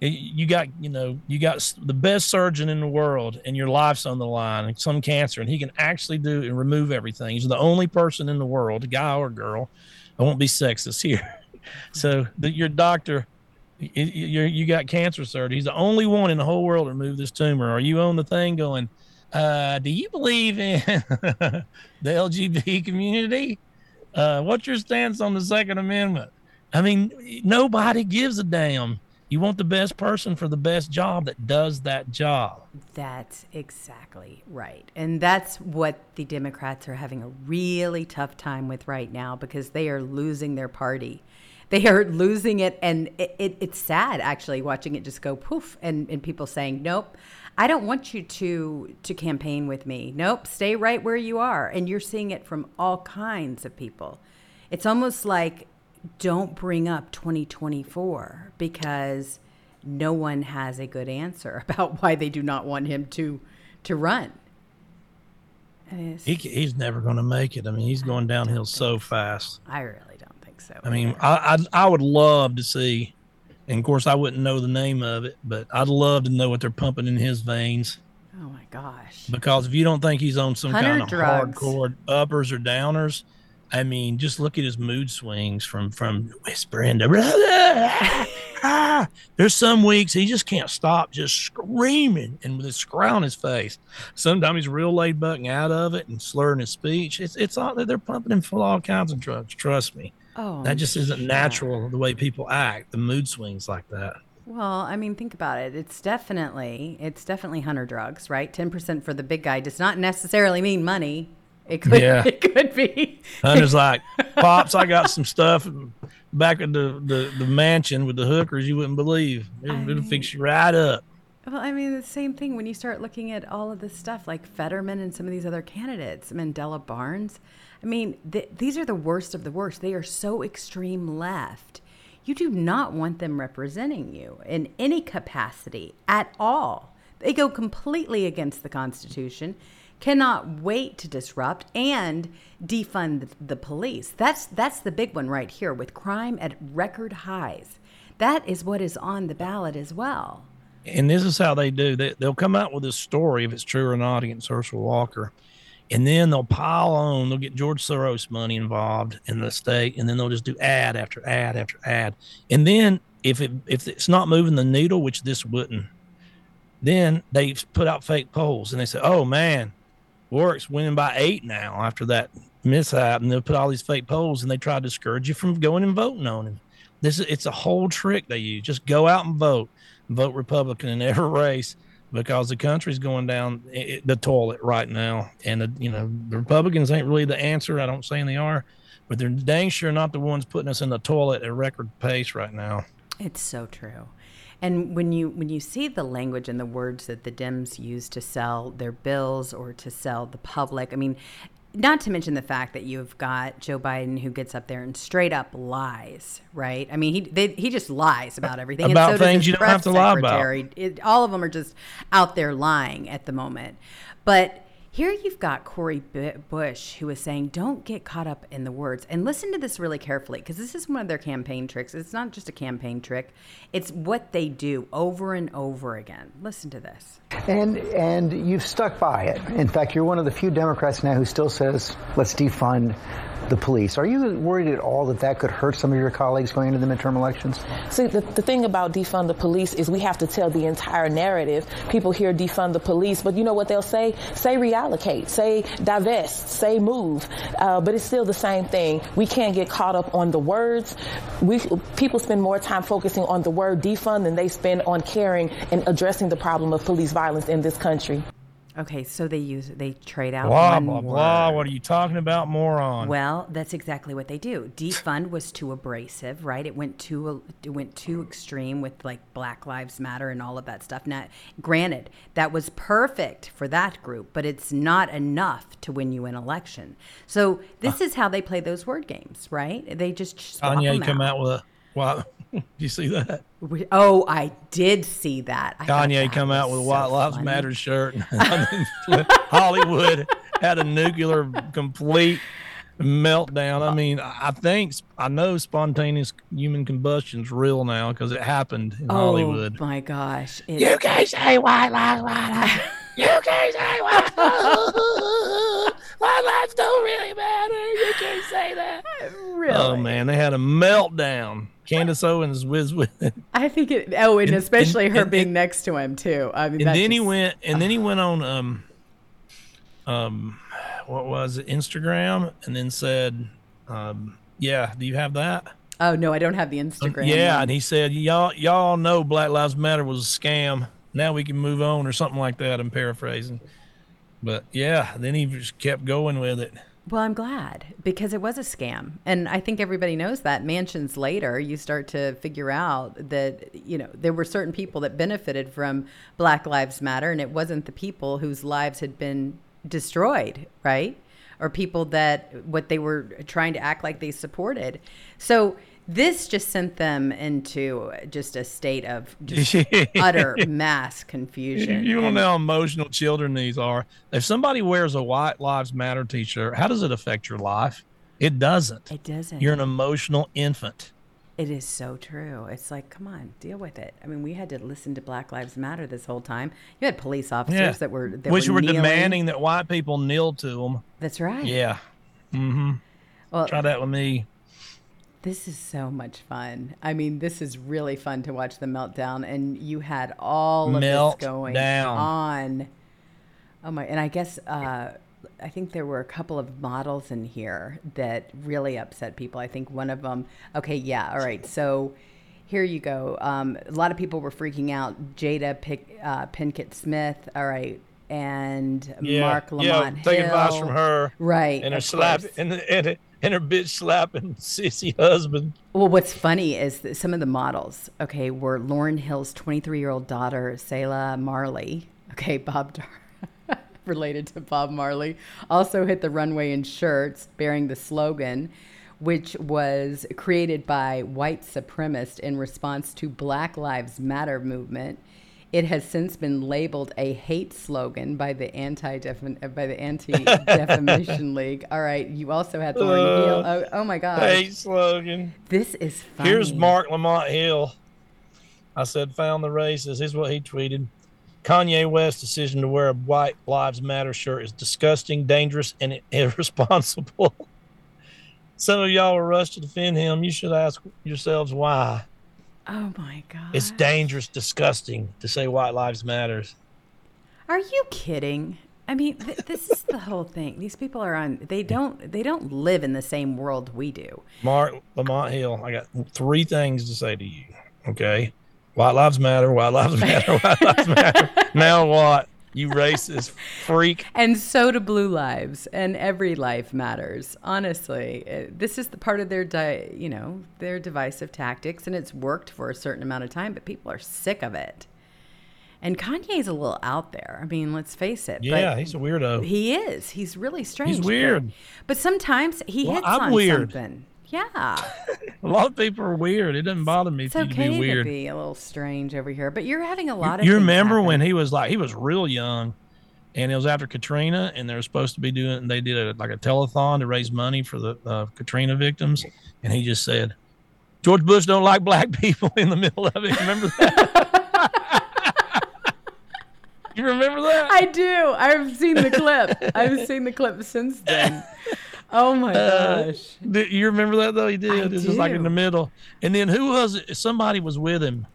you got you know you got the best surgeon in the world and your life's on the line and some cancer and he can actually do and remove everything. He's the only person in the world, guy or girl. I won't be sexist here. so the, your doctor, you you got cancer surgery. He's the only one in the whole world to remove this tumor. Are you on the thing going? Uh, do you believe in the LGBT community? Uh, what's your stance on the Second Amendment? I mean, nobody gives a damn. You want the best person for the best job that does that job. That's exactly right. And that's what the Democrats are having a really tough time with right now because they are losing their party. They are losing it. And it, it, it's sad actually watching it just go poof and, and people saying, nope, I don't want you to, to campaign with me. Nope, stay right where you are. And you're seeing it from all kinds of people. It's almost like don't bring up 2024 because no one has a good answer about why they do not want him to to run. He, he's never going to make it. I mean, he's going downhill so fast. I really don't think so. I mean, I, I I would love to see, and of course, I wouldn't know the name of it, but I'd love to know what they're pumping in his veins. oh my gosh. Because if you don't think he's on some kind of drugs. hardcore uppers or downers, I mean, just look at his mood swings from from whispering to ah. There's some weeks he just can't stop just screaming and with a scowl on his face. Sometimes he's real laid back and out of it and slurring his speech. It's it's all they're pumping him full of all kinds of drugs. Trust me. Oh, That just isn't natural the way people act. The mood swings like that. Well, I mean, think about it. It's definitely it's definitely hunter drugs, right? Ten percent for the big guy does not necessarily mean money. It could Yeah. it could be. Hunter's like, Pops, I got some stuff back at the, the, the mansion with the hookers you wouldn't believe. It'll, it'll fix you right up. Well, I mean, the same thing when you start looking at all of this stuff, like Fetterman and some of these other candidates, Mandela Barnes. I mean, th- these are the worst of the worst. They are so extreme left. You do not want them representing you in any capacity at all. They go completely against the Constitution, cannot wait to disrupt and defund the police. That's that's the big one right here with crime at record highs. That is what is on the ballot as well. and this is how they do. They, they'll come out with this story if it's true or not against Herschel Walker, and then they'll pile on. They'll get George Soros money involved in the state, and then they'll just do ad after ad after ad. And then if it if it's not moving the needle, which this wouldn't, then they put out fake polls and they say, "Oh man, Warnock's winning by eight now after that mishap," and they'll put all these fake polls and they try to discourage you from going and voting on him. This is it's a whole trick they use. Just go out and vote vote Republican in every race because the country's going down the toilet right now. And, the, you know, the Republicans ain't really the answer. I don't say they are, but they're dang sure not the ones putting us in the toilet at record pace right now. It's so true. And when you when you see the language and the words that the Dems use to sell their bills or to sell the public, I mean, not to mention the fact that you've got Joe Biden who gets up there and straight up lies, right? I mean, he they, he just lies about everything. About so things you don't have to lie about. It, all of them are just out there lying at the moment. But here you've got Cori Bu- Bush who is saying, don't get caught up in the words. And listen to this really carefully because this is one of their campaign tricks. It's not just a campaign trick, it's what they do over and over again. Listen to this. And and you've stuck by it. In fact, you're one of the few Democrats now who still says, "Let's defund the police." Are you worried at all that that could hurt some of your colleagues going into the midterm elections? See, the, the thing about defund the police is we have to tell the entire narrative. People hear defund the police, but you know what they'll say? Say reallocate, say divest, say move. Uh, but it's still the same thing. We can't get caught up on the words. We people spend more time focusing on the word defund than they spend on caring and addressing the problem of police violence in this country. Okay, so they use they trade out Blah, blah, blah. word. What are you talking about, moron? Well, that's exactly what they do. Defund was too abrasive, right? It went too it went too extreme with like Black Lives Matter and all of that stuff. Now, granted, that was perfect for that group, but it's not enough to win you an election. So this is how they play those word games, right? They just swap Kanye them come out. out with a. Wow. Do you see that? We- Oh, I did see that. I Kanye that come out with a so White Lives funny. Matter shirt. Hollywood had a nuclear complete meltdown. I mean, I think I know spontaneous human combustion's real now because it happened in Oh Hollywood. Oh my gosh! It- You can't say white lives matter. You can't say white lives. White lives don't really matter. You can't say that. really? Oh man, they had a meltdown. Candace Owens was with it. I think it. Oh, and, And- especially and- her and- being next to him too. I mean, and then he went and then he went on um um what was it instagram and then said um yeah do you have that Oh no, I don't have the Instagram. yeah one. and he said y'all y'all know black lives matter was a scam now we can move on or something like that i'm paraphrasing but yeah then he just kept going with it Well, I'm glad because it was a scam. And I think everybody knows that. Mansions later, you start to figure out that, you know, there were certain people that benefited from Black Lives Matter, and it wasn't the people whose lives had been destroyed, right? Or people that what they were trying to act like they supported. So this just sent them into just a state of just utter mass confusion. you don't know how emotional children these are if somebody wears a white lives matter t-shirt how does it affect your life it doesn't It doesn't. you're an emotional infant It is so true. It's like, come on, deal with it. I mean, we had to listen to Black Lives Matter this whole time. You had police officers Yeah. that were that which were, kneeling. demanding that white people kneel to them. That's right. Yeah. Mm-hmm. Well, Try that with me. This is so much fun. I mean, this is really fun to watch the meltdown, and you had all of Melt this going down. on. Oh my! And I guess uh, I think there were a couple of models in here that really upset people. I think one of them. Okay, yeah, all right. So here you go. Um, a lot of people were freaking out. Jada Pick, uh, Pinkett Smith. All right. And Yeah, Mark yeah, Lamont take Hill. advice from her. Right. And her slap and, and, and her bitch slapping sissy husband. Well, what's funny is that some of the models, okay, were Lauryn Hill's 23 year old daughter, Selah Marley. Okay, Bob Dar- related to Bob Marley, also hit the runway in shirts bearing the slogan, which was created by white supremacists in response to Black Lives Matter movement. It has since been labeled a hate slogan by the anti by the Anti Defamation League. All right, you also had Lauren Uh, Hill. Oh, oh my God, Hate slogan. this is funny. Here's Mark Lamont Hill. I said, found the racist. Here's what he tweeted. Kanye West's decision to wear a White Lives Matter shirt is disgusting, dangerous, and irresponsible. Some of y'all will rush to defend him. You should ask yourselves why. Oh my God. It's dangerous, disgusting to say White Lives Matters. Are you kidding? I mean, th- this is the whole thing. These people are on. They don't. They don't live in the same world we do. Mark Lamont Hill, I got three things to say to you. Okay. White Lives Matter, White Lives Matter, White Lives Matter. Now what? You racist freak. And so do blue lives, and every life matters. Honestly, Uh, this is the part of their, di- you know, their divisive tactics, and it's worked for a certain amount of time. But people are sick of it. And Kanye's a little out there. I mean, let's face it. Yeah, but he's a weirdo. He is. He's really strange. He's weird. But, sometimes he Well, hits I'm on weird. something. Yeah. A lot of people are weird. It doesn't bother me It's if you okay be to be a little strange over here, but you're having a lot of. you remember happen. when he was like he was real young, and it was after Katrina, and they were supposed to be doing. They did a, like a telethon to raise money for the uh, Katrina victims, and he just said, "George Bush don't like black people." In the middle of it, remember that? you remember that? I do. I've seen the clip. I've seen the clip since then. Oh my Uh, gosh. Do you remember that though? He did. I This is like in the middle. And then who was it? Somebody was with him.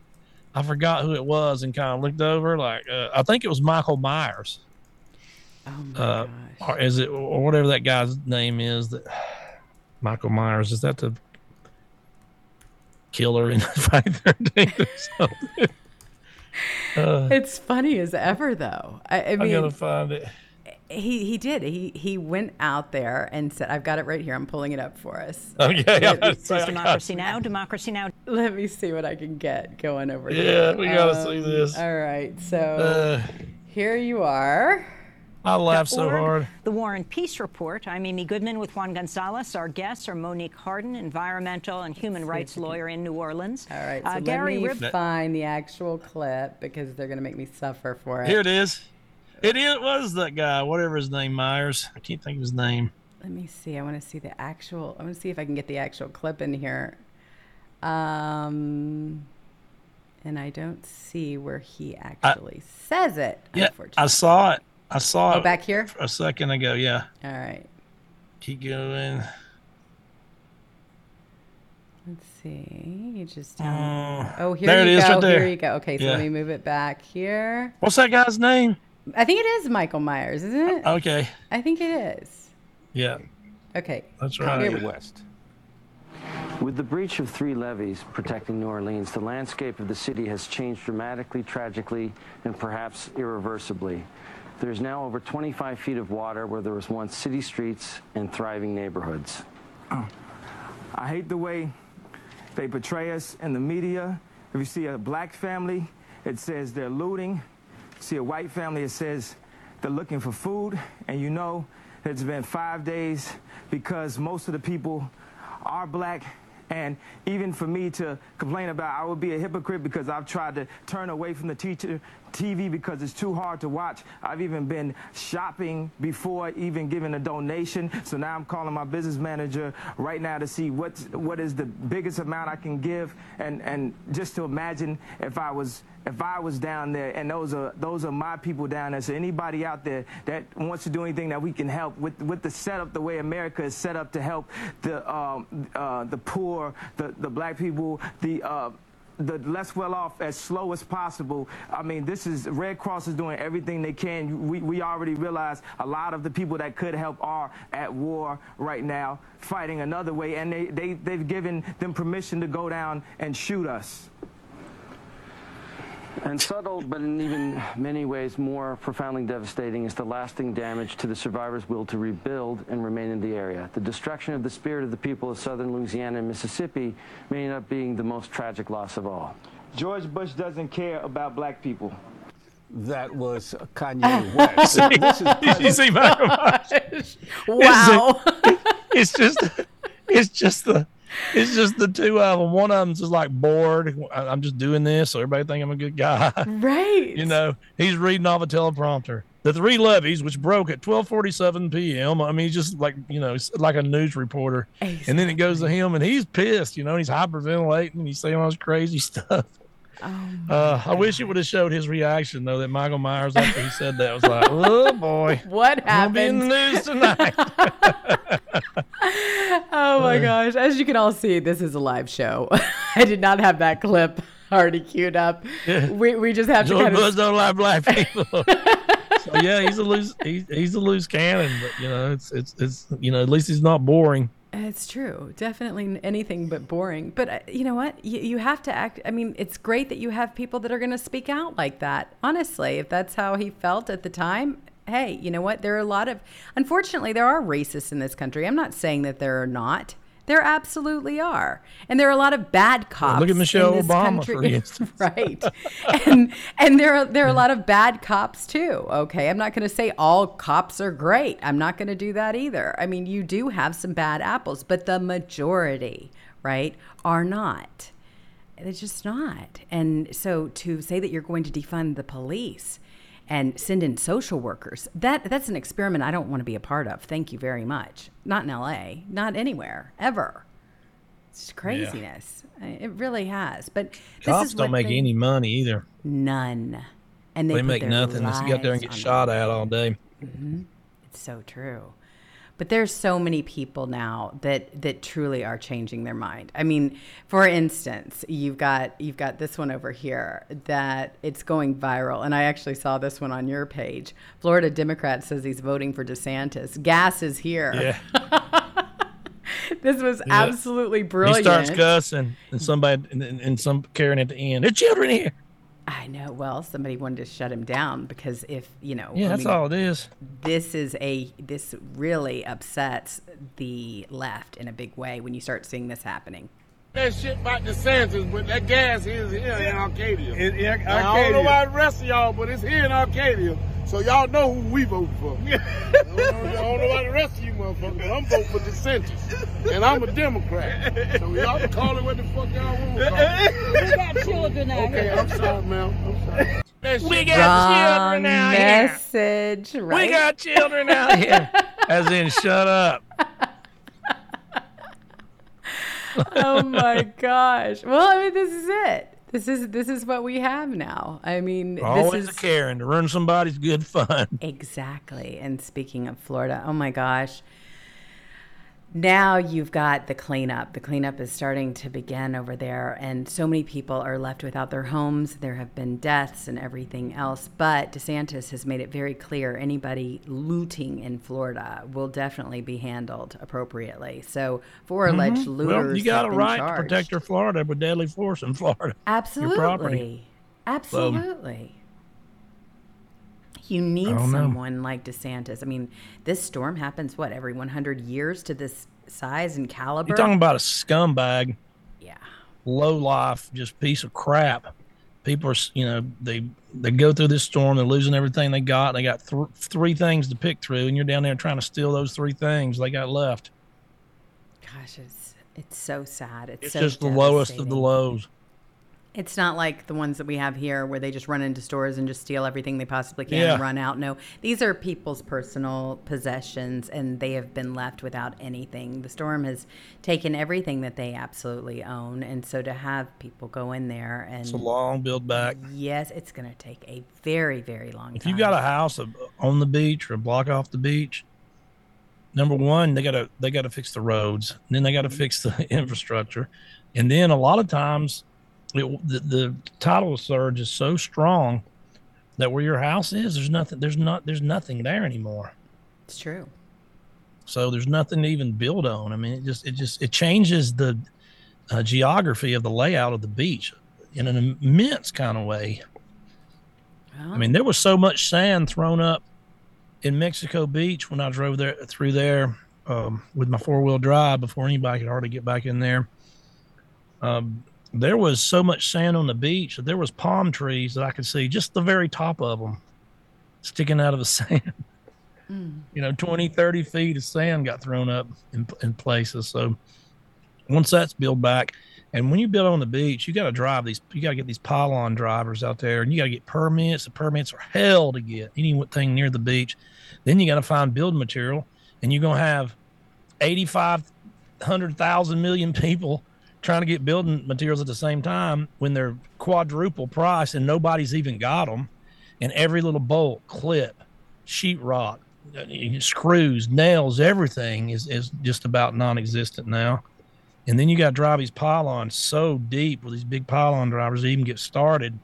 I forgot who it was, and kind of looked over like uh, I think it was Michael Myers. Oh my Uh, gosh. or is it or whatever that guy's name is? That Michael Myers is that the killer in Friday the Thirteenth or something? Uh, It's funny as ever, though. I, I I mean, gotta find it. He he did. He he went out there and said, "I've got it right here. I'm pulling it up for us. Oh yeah, was Says like, I Democracy Now!, Democracy Now! Let me see what I can get going over Yeah, here. Um, we gotta see this. All right, so Uh, here you are. I laughed so hard. The War and Peace Report. I'm Amy Goodman with Juan Gonzalez. Our guests are Monique Harden, environmental and human rights lawyer in New Orleans. All right, so Uh, let Gary me Rib- find the actual clip because they're gonna make me suffer for it. Here it is. It is, was that guy, whatever his name, Myers. I can't think of his name. Let me see. I want to see the actual. I want to see if I can get the actual clip in here. Um, and I don't see where he actually says it. Yeah, I saw it. I saw Oh, it back here. a second ago. Yeah, All right. keep going. Let's see. You just. Uh, Um, oh, here there it you is, go. right there. Here you go. Okay, so Yeah. let me move it back here. What's that guy's name? I think it is Michael Myers, isn't it? Okay, I think it is. yeah, Okay. that's right. Here- West. With the breach of three levees protecting New Orleans, the landscape of the city has changed dramatically, tragically, and perhaps irreversibly. There's now over 25 feet of water where there was once city streets and thriving neighborhoods. Oh. I hate the way they portray us in the media. If you see a black family, it says they're looting. See a white family, it says they're looking for food. And you know it's been five days because most of the people are black. And even for me to complain about, I would be a hypocrite because I've tried to turn away from the teacher TV because it's too hard to watch. I've even been shopping before even giving a donation. So now I'm calling my business manager right now to see what's what is the biggest amount I can give, and and just to imagine if I was if I was down there, and those are those are my people down there. So anybody out there that wants to do anything that we can help with with the setup, the way America is set up to help the um, uh, the poor, the the black people, the uh, the less well off as slow as possible. I mean, this is Red Cross is doing everything they can. We, we already realize a lot of the people that could help are at war right now, fighting another way, and they, they, they've given them permission to go down and shoot us. And subtle, but in even many ways more profoundly devastating, is the lasting damage to the survivors' will to rebuild and remain in the area. The destruction of the spirit of the people of southern Louisiana and Mississippi may end up being the most tragic loss of all. George Bush doesn't care about black people. That was Kanye West. this is Did you see Michael Myers? Wow. It's just, it's just the, it's just the two of them. One of them's just like bored. I'm just doing this, so everybody think I'm a good guy. Right. You know, he's reading off a teleprompter. The three levees, which broke at 12:47 p.m. I mean, he's just like you know, like a news reporter. And then it goes to him, and he's pissed. You know, and he's hyperventilating. And he's saying all this crazy stuff. uh, I wish it would have showed his reaction though. That Michael Myers after he said that was like, "Oh boy, What I'll be in the news tonight." Oh my gosh. As you can all see, this is a live show. I did not have that clip already queued up. We, we just have to kind Bush of. don't like black people. so yeah, he's a loose he's, he's a loose cannon, but you know it's it's it's you know at least he's not boring. It's true. Definitely anything but boring. But uh, you know what? You, you have to act. I mean, it's great that you have people that are going to speak out like that. Honestly, if that's how he felt at the time, hey, you know what? There are a lot of, unfortunately, there are racists in this country. I'm not saying that there are not. There absolutely are, and there are a lot of bad cops. look at in Michelle this Obama, country. for instance. right? And and there are there are a lot of bad cops too. Okay, I'm not going to say all cops are great. I'm not going to do that either. I mean, you do have some bad apples, but the majority, right, are not. It's just not. And so to say that you're going to defund the police and send in social workers, that that's an experiment I don't want to be a part of. Thank you very much. Not in LA, not anywhere, ever. It's craziness. I- It really has. But this Cops is don't make they- any money either. none. And they, They, make nothing. They out there and get shot at all day. Mm-hmm. it's so true. But there's so many people now that that truly are changing their mind. I mean, for instance, you've got you've got this one over here that it's going viral, and I actually saw this one on your page. Florida Democrat says he's voting for DeSantis. Gas is here. Yeah. This was Yeah. absolutely brilliant. He starts cussing, and somebody and, and, and some Karen at the end. There's children here. I know. Well, somebody wanted to shut him down because if you know, Yeah, I that's mean, all it is. This is a this really upsets the left in a big way when you start seeing this happening. That shit about DeSantis, but that gas is here in Arcadia. In- in Now, I don't know about the rest of y'all, but it's here in Arcadia. So y'all know who we vote for. I, don't know, I don't know about the rest of you motherfuckers, I'm voting for DeSantis. And I'm a Democrat. So y'all can call it what the fuck y'all want call it. We got children out Okay, here. I'm sorry, ma'am. I'm sorry. We got Wrong children out here. message. Right? We got children out here. As in, shut up. Oh my gosh. Well, I mean, this is it. This is this is what we have now. I mean, Always this is a Karen to ruin somebody's good fun. exactly. And speaking of Florida, oh my gosh. Now you've got the cleanup. The cleanup is starting to begin over there, and so many people are left without their homes. There have been deaths and everything else. But DeSantis has made it very clear anybody looting in Florida will definitely be handled appropriately. So, for alleged Mhm. looters, Well, you got a right charged. to protect your Florida with deadly force in Florida. Absolutely. Your property. You need don't know. someone like DeSantis. I mean, this storm happens what every 100 years to this size and caliber. You're talking about a scumbag. Yeah. Low life, just piece of crap. People are, you know, they they go through this storm. They're losing everything they got. They got th- three things to pick through, and you're down there trying to steal those three things they got left. Gosh, it's it's so sad. It's, It's so just the lowest of the lows. It's not like the ones that we have here where they just run into stores and just steal everything they possibly can Yeah. and run out. No, these are people's personal possessions and they have been left without anything. The storm has taken everything that they absolutely own. And so to have people go in there and. It's a long build back. Yes, it's going to take a very, very long If time. If you've got a house on the beach or a block off the beach, number one, they gotta they gotta fix the roads, and then they gotta mm-hmm. fix the infrastructure, and then a lot of times, it, the, the tidal surge is so strong that where your house is, there's nothing, there's not, there's nothing there anymore. It's true. So there's nothing to even build on. I mean, it just it just it changes the uh, geography of the layout of the beach in an immense kind of way. I mean, there was so much sand thrown up in Mexico Beach when I drove there through there um, with my four wheel drive before anybody could hardly get back in there. Um, there was so much sand on the beach that there was palm trees that I could see just the very top of them sticking out of the sand. Mm. You know, 20, 30 feet of sand got thrown up in, in places. So once that's built back, and when you build on the beach, you got to drive these, you got to get these pylon drivers out there and you got to get permits. The permits are hell to get anything near the beach. Then you got to find building material and you're going to have 8,500,000 million people trying to get building materials at the same time when they're quadruple price and nobody's even got them. And every little bolt, clip, sheetrock, uh, screws, nails, everything is, is just about non existent now. And then you got to drive these pylons so deep with these big pylon drivers to even get started.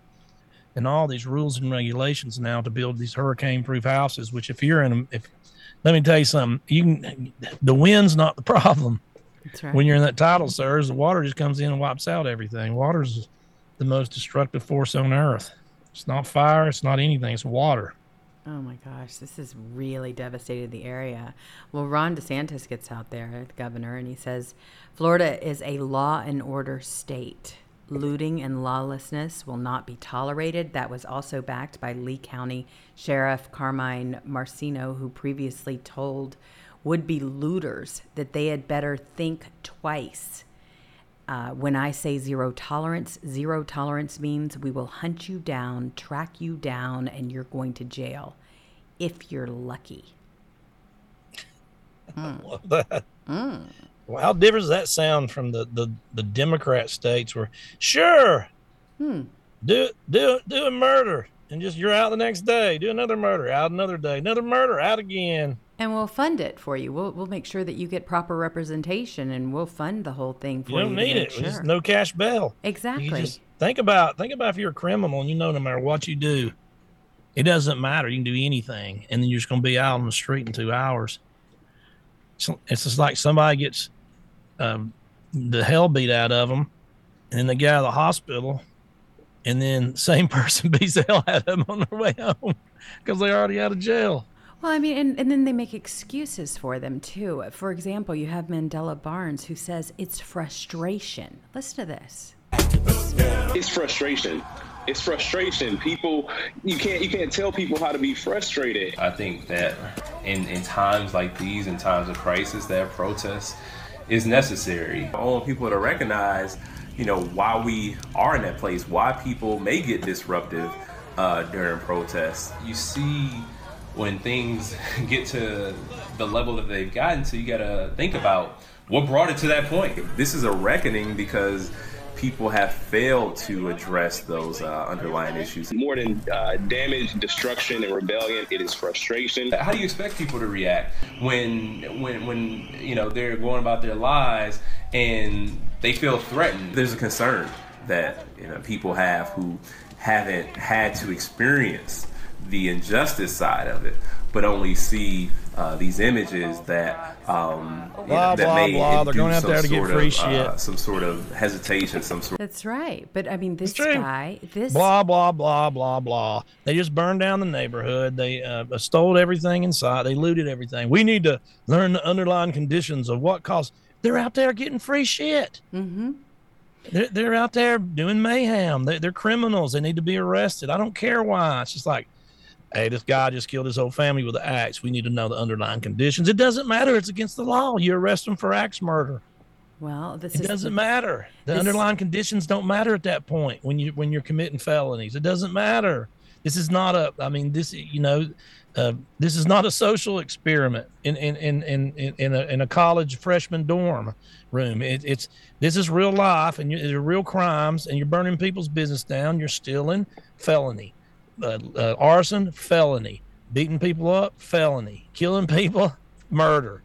And all these rules and regulations now to build these hurricane proof houses, which if you're in them, if let me tell you something, you can, the wind's not the problem. Right. When you're in that tidal surge, the water just comes in and wipes out everything. Water's the most destructive force on earth. It's not fire, it's not anything, it's water. Oh my gosh, this has really devastated the area. Well, Ron DeSantis gets out there, the governor, and he says Florida is a law and order state. Looting and lawlessness will not be tolerated. That was also backed by Lee County Sheriff Carmine Marceno, who previously told would be looters that they had better think twice. Uh, when I say zero tolerance, zero tolerance means we will hunt you down, track you down, and you're going to jail if you're lucky. love that. Well, how different does that sound from the, the, the Democrat states where, sure, Hmm. do do do a murder and just you're out the next day, do another murder, out another day, another murder, out again. And we'll fund it for you. We'll, we'll make sure that you get proper representation and we'll fund the whole thing for You you. don't to need it. Sure. no cash bail. Exactly. You just think about think about if you're a criminal and you know no matter what you do, it doesn't matter. You can do anything, and then you're just going to be out on the street in two hours. So it's just like somebody gets um, the hell beat out of them, and then they get out of the hospital, and then same person beats the hell out of them on their way home because they're already out of jail. Well, I mean, and, and then they make excuses for them too. For example, you have Mandela Barnes who says it's frustration. Listen to this. It's frustration. It's frustration. People, you can't you can't tell people how to be frustrated. I think that in, in times like these, in times of crisis, that protest is necessary. I want people to recognize, you know, why we are in that place, why people may get disruptive uh, during protests. You see when things get to the level that they've gotten to, you gotta think about what brought it to that point. This is a reckoning because people have failed to address those uh, underlying issues. More than uh, damage, destruction, and rebellion, it is frustration. How do you expect people to react when when when you know they're going about their lives and they feel threatened? There's a concern that you know people have who haven't had to experience the injustice side of it, but only see uh, these images that um, you know, that blah, may blah. They're induce going out some there to get sort free of, uh, some sort of hesitation, some sort. That's right. But I mean, this guy, this Blah blah blah blah blah. They just burned down the neighborhood. They uh, stole everything inside. They looted everything. We need to learn the underlying conditions of what caused. They're out there getting free shit. Mm-hmm. They're, they're out there doing mayhem. They, they're criminals. They need to be arrested. I don't care why. It's just like, hey, this guy just killed his whole family with an axe. We need to know the underlying conditions. It doesn't matter. It's against the law. You arrest them for axe murder. Well, this it is doesn't matter. The this- underlying conditions don't matter at that point when you when you're committing felonies. It doesn't matter. This is not a. I mean, this you know, uh, this is not a social experiment in in in in in, in, a, in a college freshman dorm room. It, it's this is real life, and you're, they're real crimes, and you're burning people's business down. You're stealing, felony, uh, uh, arson, felony, beating people up, felony, killing people, murder.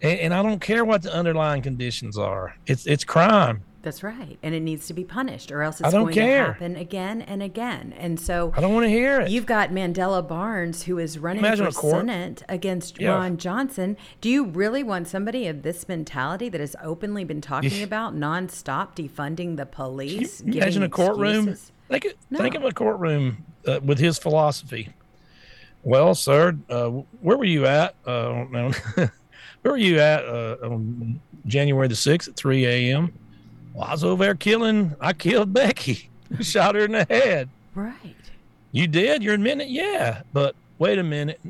And, and I don't care what the underlying conditions are. It's it's crime. That's right. And it needs to be punished or else it's going care. to happen again and again. And so I don't want to hear it. You've got Mandela Barnes who is running Imagine for. Senate against Yeah. Ron Johnson. Do you really want somebody of this mentality that has openly been talking about nonstop defunding the police? Can you giving imagine a courtroom. excuses? Think, No. think of a courtroom uh, with his philosophy. Well, sir, uh, where were you at? Uh, I don't know. where were you at uh, on January the 6th at 3 a.m.? Well, I was over there killing, I killed Becky, shot her in the head. Right. You did? You're admitting it? Yeah. But wait a minute.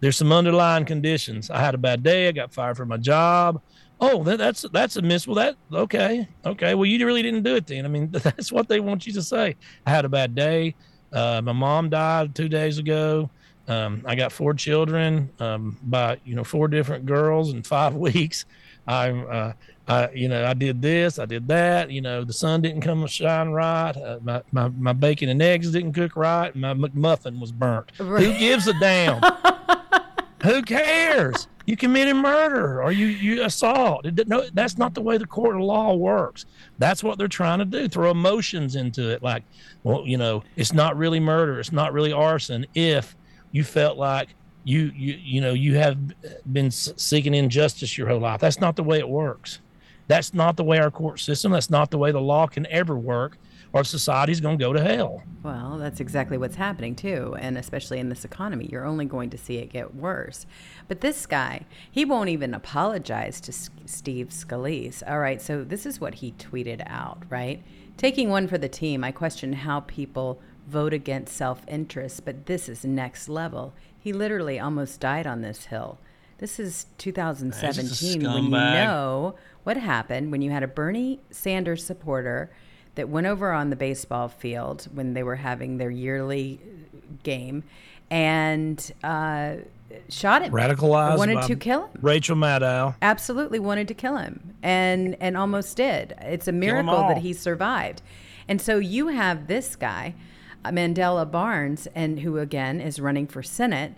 There's some underlying conditions. I had a bad day. I got fired from my job. Oh, that, that's that's admissible. That okay, okay. Well, you really didn't do it then. I mean, that's what they want you to say. I had a bad day. Uh, my mom died two days ago. Um, I got four children um, by you know four different girls in five weeks. I'm uh, I you know I did this, I did that. You know the sun didn't come shine right. Uh, my, my my bacon and eggs didn't cook right. My McMuffin was burnt. Right. Who gives a damn? Who cares? You committed murder or you you assault. No, that's not the way the court of law works. That's what they're trying to do. Throw emotions into it, like, well, you know, it's not really murder. It's not really arson. If you felt like you you you know you have been seeking injustice your whole life, that's not the way it works. That's not the way our court system. That's not the way the law can ever work, or society's going to go to hell. Well, that's exactly what's happening too, and especially in this economy, you're only going to see it get worse. But this guy, he won't even apologize to S- Steve Scalise. All right, so this is what he tweeted out, right? Taking one for the team, I question how people vote against self-interest, but this is next level. He literally almost died on this hill. This is 2017 when you know what happened when you had a Bernie Sanders supporter that went over on the baseball field when they were having their yearly game and uh, shot him. Radicalized. Wanted to kill him. Rachel Maddow. Absolutely wanted to kill him and and almost did. It's a miracle that he survived. And so you have this guy, uh, Mandela Barnes, and who again is running for Senate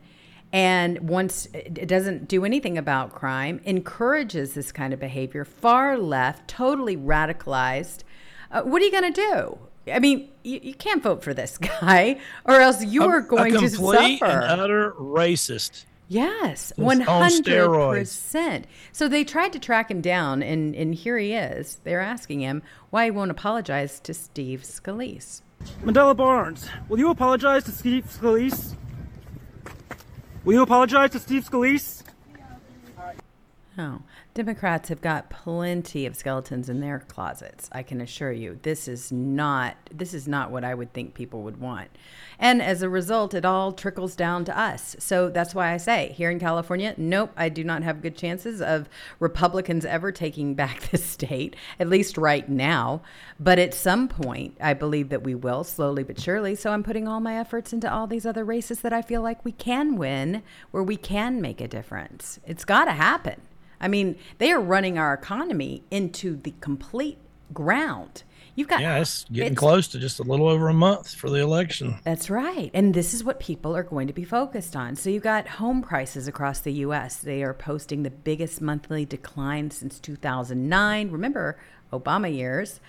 and once it doesn't do anything about crime, encourages this kind of behavior, far left, totally radicalized. Uh, what are you going to do? I mean, you, you can't vote for this guy, or else you are A- going a to complete suffer. and utter racist. Yes, It's one on hundred steroids. percent. So they tried to track him down, and and here he is. They're asking him why he won't apologize to Steve Scalise. Mandela Barnes, will you apologize to Steve Scalise? Will you apologize to Steve Scalise? Oh, Democrats have got plenty of skeletons in their closets. I can assure you, this is not this is not what I would think people would want. And as a result, it all trickles down to us. So that's why I say here in California, nope, I do not have good chances of Republicans ever taking back this state, at least right now. But at some point, I believe that we will, slowly but surely. So I'm putting all my efforts into all these other races that I feel like we can win, where we can make a difference. It's got to happen. I mean, they are running our economy into the complete ground. You've got Yeah, it's getting it's- close to just a little over a month for the election. That's right. And this is what people are going to be focused on. So you've got home prices across the US. They are posting the biggest monthly decline since 2009. Remember, Obama years.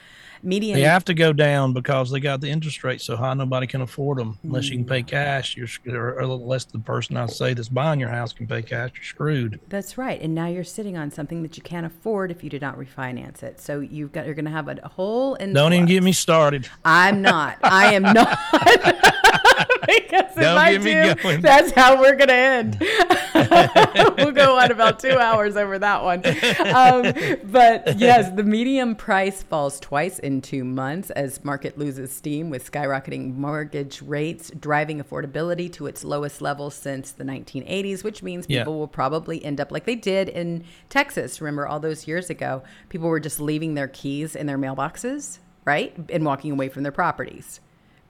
Median They have to go down because they got the interest rate so high nobody can afford them unless you can Mm. pay cash. You're or, or unless the person I say that's buying your house can pay cash. You're screwed. That's right. And now you're sitting on something that you can't afford if you did not refinance it. So you've got you're going to have a whole influx. Don't even get me started. I'm not. I am not. because if Don't I me do, going. that's how we're gonna end. we'll go on about two hours over that one. Um, but yes, the medium price falls twice in two months as market loses steam with skyrocketing mortgage rates, driving affordability to its lowest level since the 1980s, which means Yeah. people will probably end up like they did in Texas. Remember all those years ago, people were just leaving their keys in their mailboxes, right, and walking away from their properties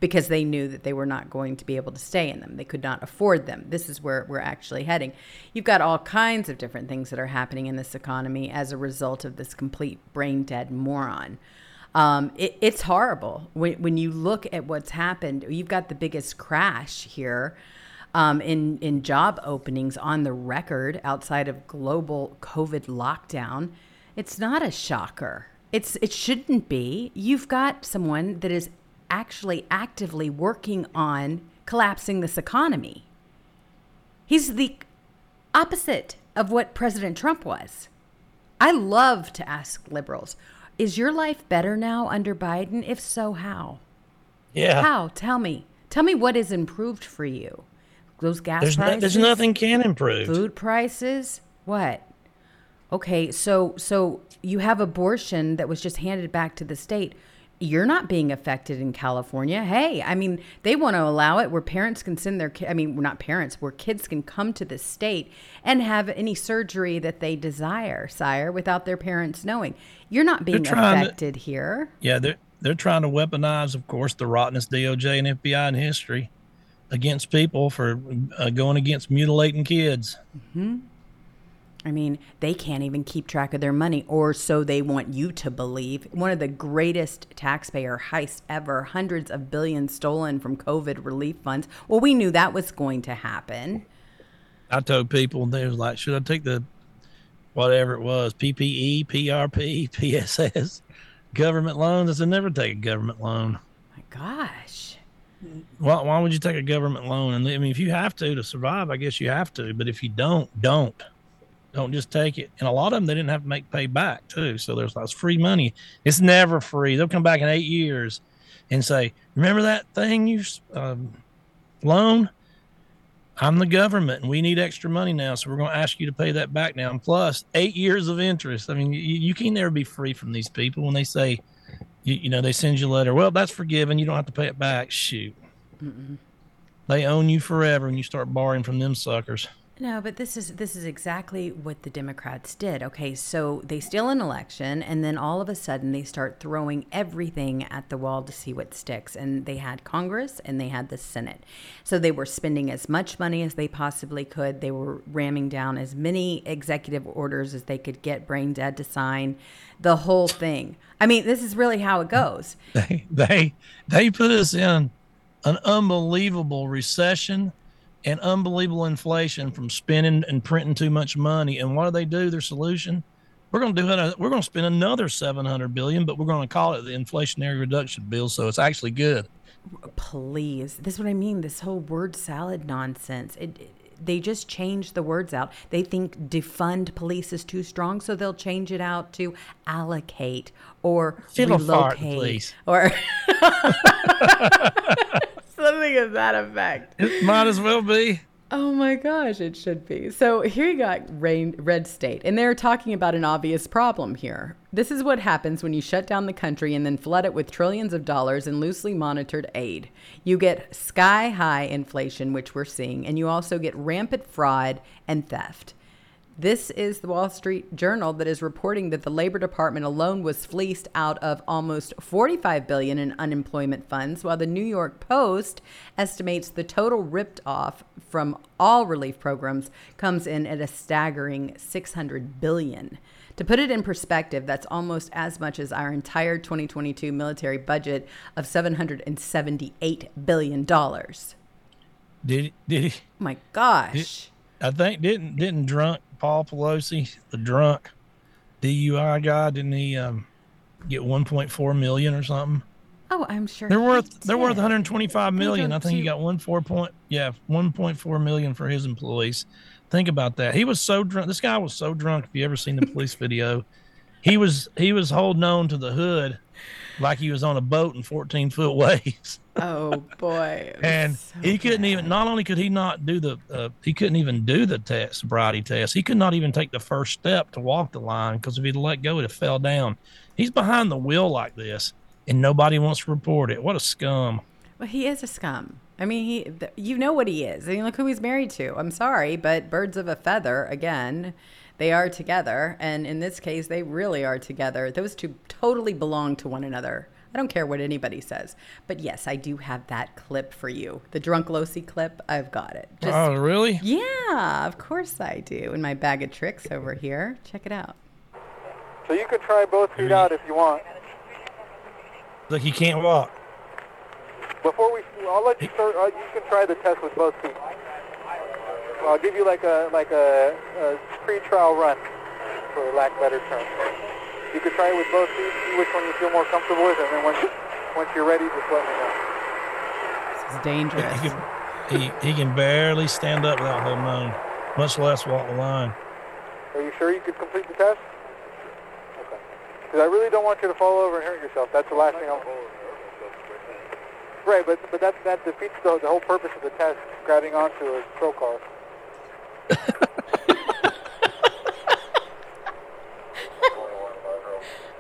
because they knew that they were not going to be able to stay in them. They could not afford them. This is where we're actually heading. You've got all kinds of different things that are happening in this economy as a result of this complete brain dead moron. Um, it, it's horrible when, when you look at what's happened. You've got the biggest crash here um, in in job openings on the record outside of global COVID lockdown. It's not a shocker. It's it shouldn't be. You've got someone that is actually actively working on collapsing this economy. He's the opposite of what President Trump was. I love to ask liberals, is your life better now under Biden? If so, how? Yeah. How? Tell me. Tell me what is improved for you. Those gas There's, no, prices. there's nothing can improve. Food prices. What? Okay, so so you have abortion that was just handed back to the state. You're not being affected in California. Hey, I mean, they want to allow it where parents can send their ki- I mean, we're not parents, where kids can come to the state and have any surgery that they desire, sire, without their parents knowing. You're not being trying to- affected here. Yeah, they're they're trying to weaponize, of course, the rottenest DOJ and FBI in history against people for uh, going against mutilating kids. hmm I mean, they can't even keep track of their money, or so they want you to believe. One of the greatest taxpayer heists ever, hundreds of billions stolen from COVID relief funds. Well, we knew that was going to happen. I told people and they was like, should I take the whatever it was, PPE, PRP, PSS, government loans? I said, never take a government loan. My gosh. Why, why would you take a government loan? And I mean, if you have to to survive, I guess you have to. But if you don't, don't. Don't just take it. And a lot of them they didn't have to make pay back too. So there's lots of free money. It's never free. They'll come back in eight years and say, "Remember that thing you um, loan? I'm the government, and we need extra money now, so we're going to ask you to pay that back now, and plus eight years of interest. I mean, you, you can never be free from these people when they say, you, you know, they send you a letter. Well, that's forgiven. You don't have to pay it back. Shoot, Mm-mm. they own you forever, and you start borrowing from them suckers. No, but this is this is exactly what the Democrats did. Okay, so they steal an election and then all of a sudden they start throwing everything at the wall to see what sticks. And they had Congress and they had the Senate. So they were spending as much money as they possibly could. They were ramming down as many executive orders as they could get brain dead to sign. The whole thing. I mean, this is really how it goes. They they they put us in an unbelievable recession and unbelievable inflation from spending and printing too much money. And what do they do? Their solution: we're going to do it. We're going to spend another seven hundred billion, but we're going to call it the Inflationary Reduction Bill. So it's actually good. please this is what i mean this whole word salad nonsense it, it- they just change the words out they think defund police is too strong so they'll change it out to allocate or Fiddle relocate or something of that effect It might as well be. Oh my gosh, it should be. So here you got rain, red state, and they're talking about an obvious problem here. This is what happens when you shut down the country and then flood it with trillions of dollars in loosely monitored aid. You get sky high inflation, which we're seeing, and you also get rampant fraud and theft. This is the Wall Street Journal that is reporting that the Labor Department alone was fleeced out of almost 45 billion in unemployment funds, while the New York Post estimates the total ripped off from all relief programs comes in at a staggering 600 billion. To put it in perspective, that's almost as much as our entire 2022 military budget of 778 billion dollars. Did did he? My gosh. I think didn't didn't drunk Paul Pelosi, the drunk DUI guy, didn't he um, get 1.4 million or something? Oh, I'm sure. They're he worth they're worth 125 million. I think he got one four point yeah 1.4 million for his employees. Think about that. He was so drunk. This guy was so drunk. If you ever seen the police video, he was he was holding on to the hood like he was on a boat in 14 foot waves. Oh boy. and so he couldn't even. Not only could he not do the, uh, he couldn't even do the test, sobriety test. He could not even take the first step to walk the line because if he'd let go, it'd fell down. He's behind the wheel like this, and nobody wants to report it. What a scum! Well, he is a scum. I mean, he, th- you know what he is. I mean, look who he's married to. I'm sorry, but birds of a feather, again, they are together. And in this case, they really are together. Those two totally belong to one another. I don't care what anybody says. But yes, I do have that clip for you. The drunk Losi clip, I've got it. Just- oh, really? Yeah, of course I do. In my bag of tricks over here. Check it out. So you can try both feet out if you want. Look, he can't walk. Before we, I'll let you start. Uh, you can try the test with both feet. I'll give you like a like a, a pre-trial run, for lack of a better term. You can try it with both feet, see which one you feel more comfortable with, and then once once you're ready, just let me know. This is dangerous. He can, he, he can barely stand up without holding on, much less walk the line. Are you sure you could complete the test? Okay. Because I really don't want you to fall over and hurt yourself. That's the last thing I'm. Right, but but that that defeats the, the whole purpose of the test. Grabbing onto a patrol car.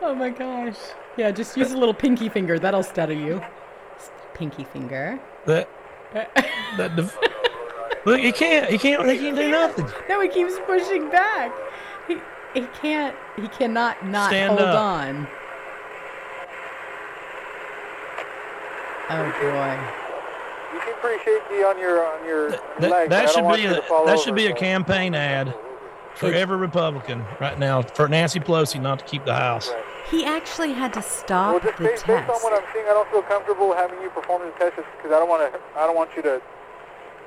Oh my gosh. Yeah, just use a little pinky finger. That'll stutter you. Pinky finger. That that def- look, he can't. He can't. He can't do nothing. No, he keeps pushing back. He he can't. He cannot not Stand hold up. on. Oh boy. You seem pretty shaky on your on your, your That, legs. I that should be a to fall that over, should be a so- campaign ad for every Republican right now for Nancy Pelosi not to keep the House. He actually had to Well, stop just the based, based on test. what I'm seeing, I don't feel comfortable having you perform the test because I don't want to. I don't want you to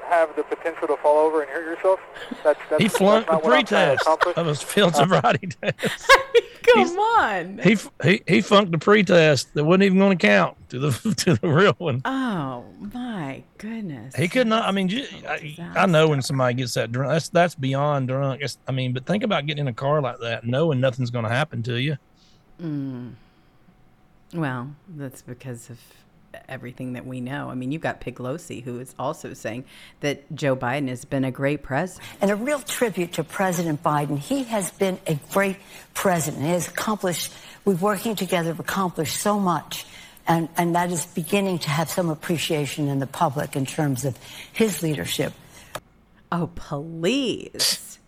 have the potential to fall over and hurt yourself. That's, that's He flunked the that's not what I'm trying to pretest accomplish. of his field Uh, sobriety test. Come on. He he he funked the pretest that wasn't even going to count to the to the real one. Oh my goodness. He could not. I mean, ju- I, I know when somebody gets that drunk, that's that's beyond drunk. It's, I mean, but think about getting in a car like that, knowing nothing's going to happen to you. Mm. Well, that's because of everything that we know. I mean, you've got Piglosi, who is also saying that Joe Biden has been a great president. And a real tribute to President Biden. He has been a great president. He has accomplished, we're working together, have accomplished so much. And, and that is beginning to have some appreciation in the public in terms of his leadership. Oh, please.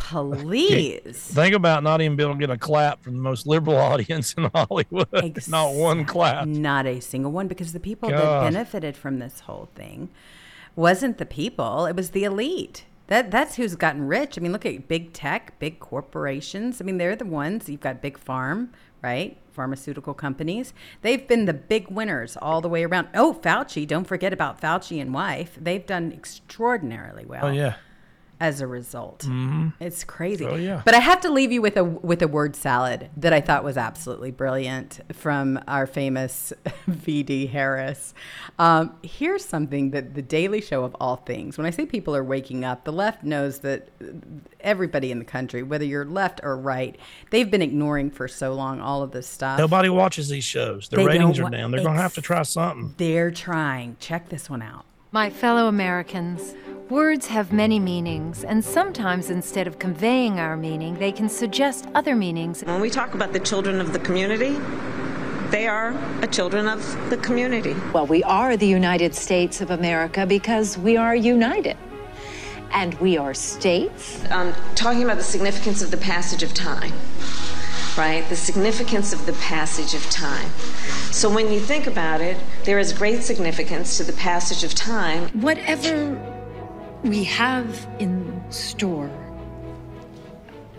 Please. Think about not even being able to get a clap from the most liberal audience in Hollywood. Not one clap. Not a single one, because the people that benefited from this whole thing wasn't the people; it was the elite. That that's who's gotten rich. I mean, look at big tech, big corporations. I mean, they're the ones. You've got big farm, right? Pharmaceutical companies. They've been the big winners all the way around. Oh, Fauci! Don't forget about Fauci and wife. They've done extraordinarily well Oh yeah. As a result. Mhm. It's crazy. Oh, yeah. But I have to leave you with a with a word salad that I thought was absolutely brilliant from our famous V.D. Harris. Um, here's something that the Daily Show of all things. When I say people are waking up, the left knows that everybody in the country, whether you're left or right, they've been ignoring for so long all of this stuff. Nobody watches these shows. The They ratings are down. They're going to have to try something. They're trying. Check this one out. My fellow Americans, words have many meanings, and sometimes instead of conveying our meaning, they can suggest other meanings. When we talk about the children of the community, they are a children of the community. Well, we are the United States of America because we are united. And we are states. Um, talking about the significance of the passage of time, right? The significance of the passage of time. So when you think about it, there is great significance to the passage of time. Whatever we have in store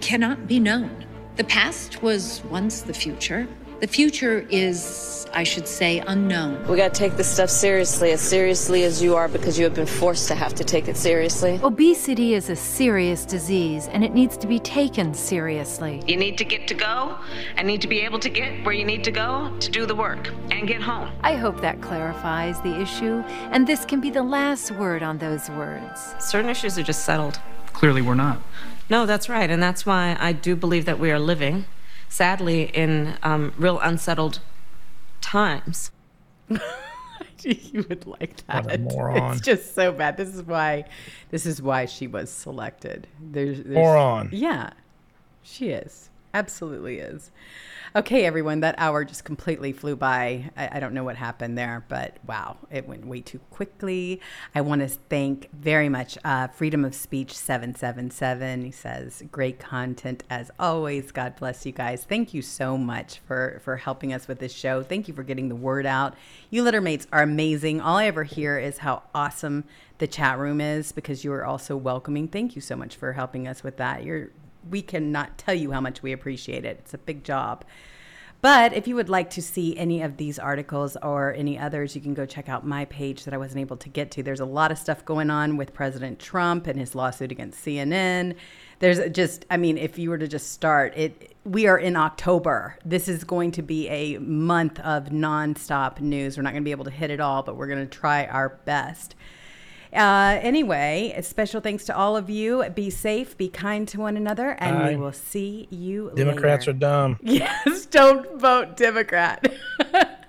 cannot be known. The past was once the future. The future is, I should say, unknown. We gotta take this stuff seriously, as seriously as you are, because you have been forced to have to take it seriously. Obesity is a serious disease, and it needs to be taken seriously. You need to get to go and need to be able to get where you need to go to do the work and get home. I hope that clarifies the issue, and this can be the last word on those words. Certain issues are just settled. Clearly, we're not. No, that's right. And that's why I do believe that we are living sadly, in um, real unsettled times. you would like that. What a moron. It's just so bad. This is why this is why she was selected. There's, there's Moron. Yeah. She is. Absolutely is. Okay, everyone, that hour just completely flew by. I, I don't know what happened there, but wow, it went way too quickly. I want to thank very much uh, Freedom of Speech 777. He says, great content as always. God bless you guys. Thank you so much for, for helping us with this show. Thank you for getting the word out. You littermates are amazing. All I ever hear is how awesome the chat room is because you are also welcoming. Thank you so much for helping us with that. You're we cannot tell you how much we appreciate it. It's a big job. But if you would like to see any of these articles or any others, you can go check out my page that I wasn't able to get to. There's a lot of stuff going on with President Trump and his lawsuit against CNN. There's just, I mean, if you were to just start it, we are in October. This is going to be a month of nonstop news. We're not going to be able to hit it all, but we're going to try our best. Uh, anyway, special thanks to all of you. Be safe, be kind to one another, and Bye. we will see you Democrats later. are dumb. Yes, don't vote Democrat.